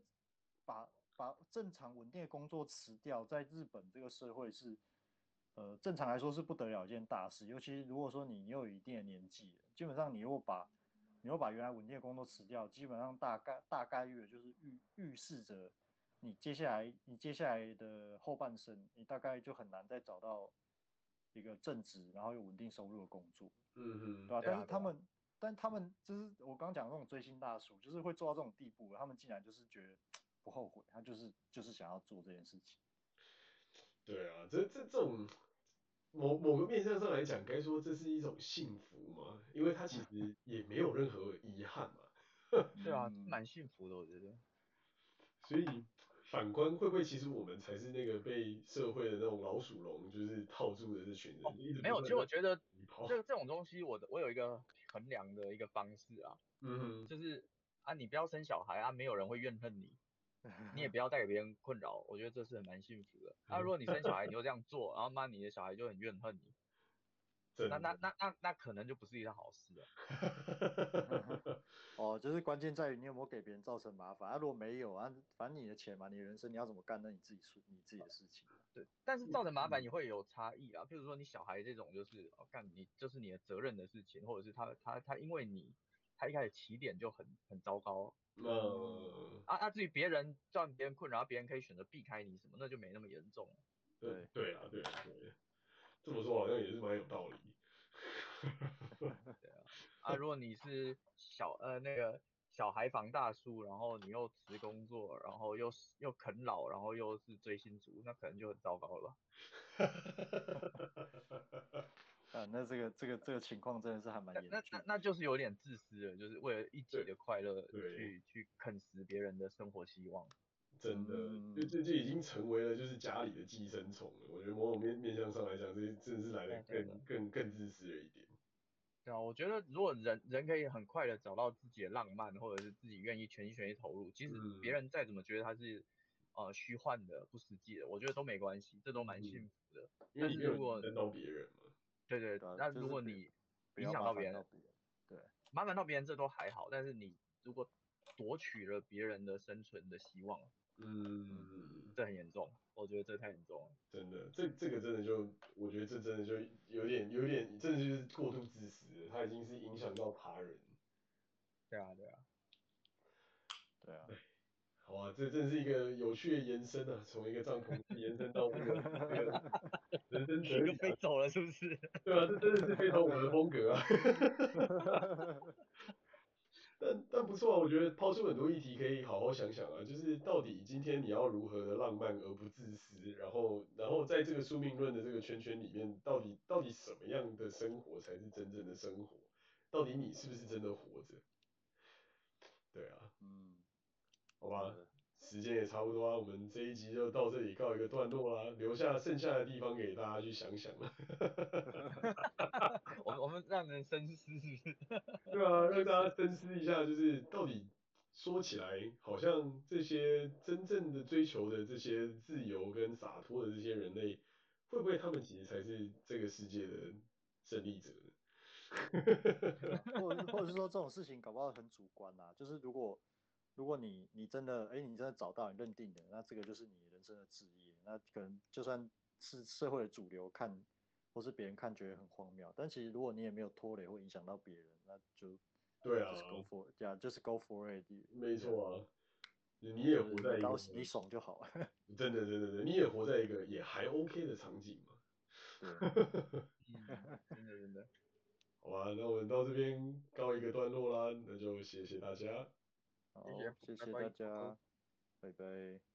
把把正常稳定的工作辞掉，在日本这个社会是，呃，正常来说是不得了一件大事。尤其如果说你又有一定的年纪，基本上你如果把，你又把原来稳定的工作辞掉，基本上大概大概率就是预预示着你接下来你接下来的后半生，你大概就很难再找到一个正职然后有稳定收入的工作。嗯嗯，对吧？但是他们。但他们就是我刚刚讲的那种追星大叔，就是会做到这种地步，他们竟然就是觉得不后悔，他就是就是想要做这件事情。对啊，这这这种某某个面向上来讲，该说这是一种幸福嘛？因为他其实 也没有任何遗憾嘛。对啊，蛮幸福的，我觉得。所以。反观会不会其实我们才是那个被社会的那种老鼠笼就是套住的这群人？哦、没有，其实我觉得这这种东西我，我我有一个衡量的一个方式啊，嗯哼，就是啊，你不要生小孩啊，没有人会怨恨你，你也不要带给别人困扰，我觉得这是很蛮幸福的。啊，如果你生小孩你就这样做，然后妈你的小孩就很怨恨你。那那那那那可能就不是一件好事了。哦，就是关键在于你有没有给别人造成麻烦啊。如果没有啊，反正你的钱嘛，你的人生你要怎么干，那你自己说你自己的事情。对，但是造成麻烦也会有差异啊。譬如说你小孩这种就是哦干你就是你的责任的事情，或者是他他他因为你他一开始起点就很很糟糕。嗯。啊啊，至于别人造成别人困扰，然后别人可以选择避开你什么，那就没那么严重。对对啊对啊对。这么说好像也是蛮有道理。对啊，啊，如果你是小呃那个小孩房大叔，然后你又辞工作，然后又又啃老，然后又是追星族，那可能就很糟糕了。啊，那这个这个这个情况真的是还蛮严重。那那那就是有点自私了，就是为了一己的快乐去去啃食别人的生活希望。真的，就这就已经成为了就是家里的寄生虫了。我觉得某种面面向上来讲，这真的是来的更更更自私了一点。对啊，我觉得如果人人可以很快的找到自己的浪漫，或者是自己愿意全心全意投入，即使别人再怎么觉得他是呃虚幻的、不实际的，我觉得都没关系，这都蛮幸福的。但是如果影响到别人嘛，对对对，那如果你影响到别人，对，麻烦到别人这都还好，但是你如果夺取了别人的生存的希望。嗯，这很严重，我觉得这太严重了。真的，这这个真的就，我觉得这真的就有点有点，真的就是过度自私了，它已经是影响到他人。对啊，对啊，对啊。好啊，这真是一个有趣的延伸啊，从一个帐篷延伸到这个这个 人生哲理。飞走了是不是？对啊，这真的是非常我的风格啊。但但不错啊，我觉得抛出很多议题可以好好想想啊，就是到底今天你要如何的浪漫而不自私，然后然后在这个宿命论的这个圈圈里面，到底到底什么样的生活才是真正的生活？到底你是不是真的活着？对啊，嗯，好吧，时间也差不多啊，我们这一集就到这里告一个段落啦，留下剩下的地方给大家去想想了。我们我们让人深思是不是？对啊，让大家深思一下，就是到底说起来，好像这些真正的追求的这些自由跟洒脱的这些人类，会不会他们其实才是这个世界的胜利者呢？或者或者是说这种事情搞不好很主观啊，就是如果如果你你真的哎、欸、你真的找到你认定的，那这个就是你人生的志业，那可能就算是社会的主流看。或是别人看觉得很荒谬，但其实如果你也没有拖累或影响到别人，那就对啊，就是 go for，对啊，就是 go for it。没错啊，你也活在一个你爽就好。真的真的真的，你也活在一个也还 OK 的场景嘛。对，真的真的。好吧，那我们到这边告一个段落啦，那就谢谢大家。好，谢谢大家，拜拜。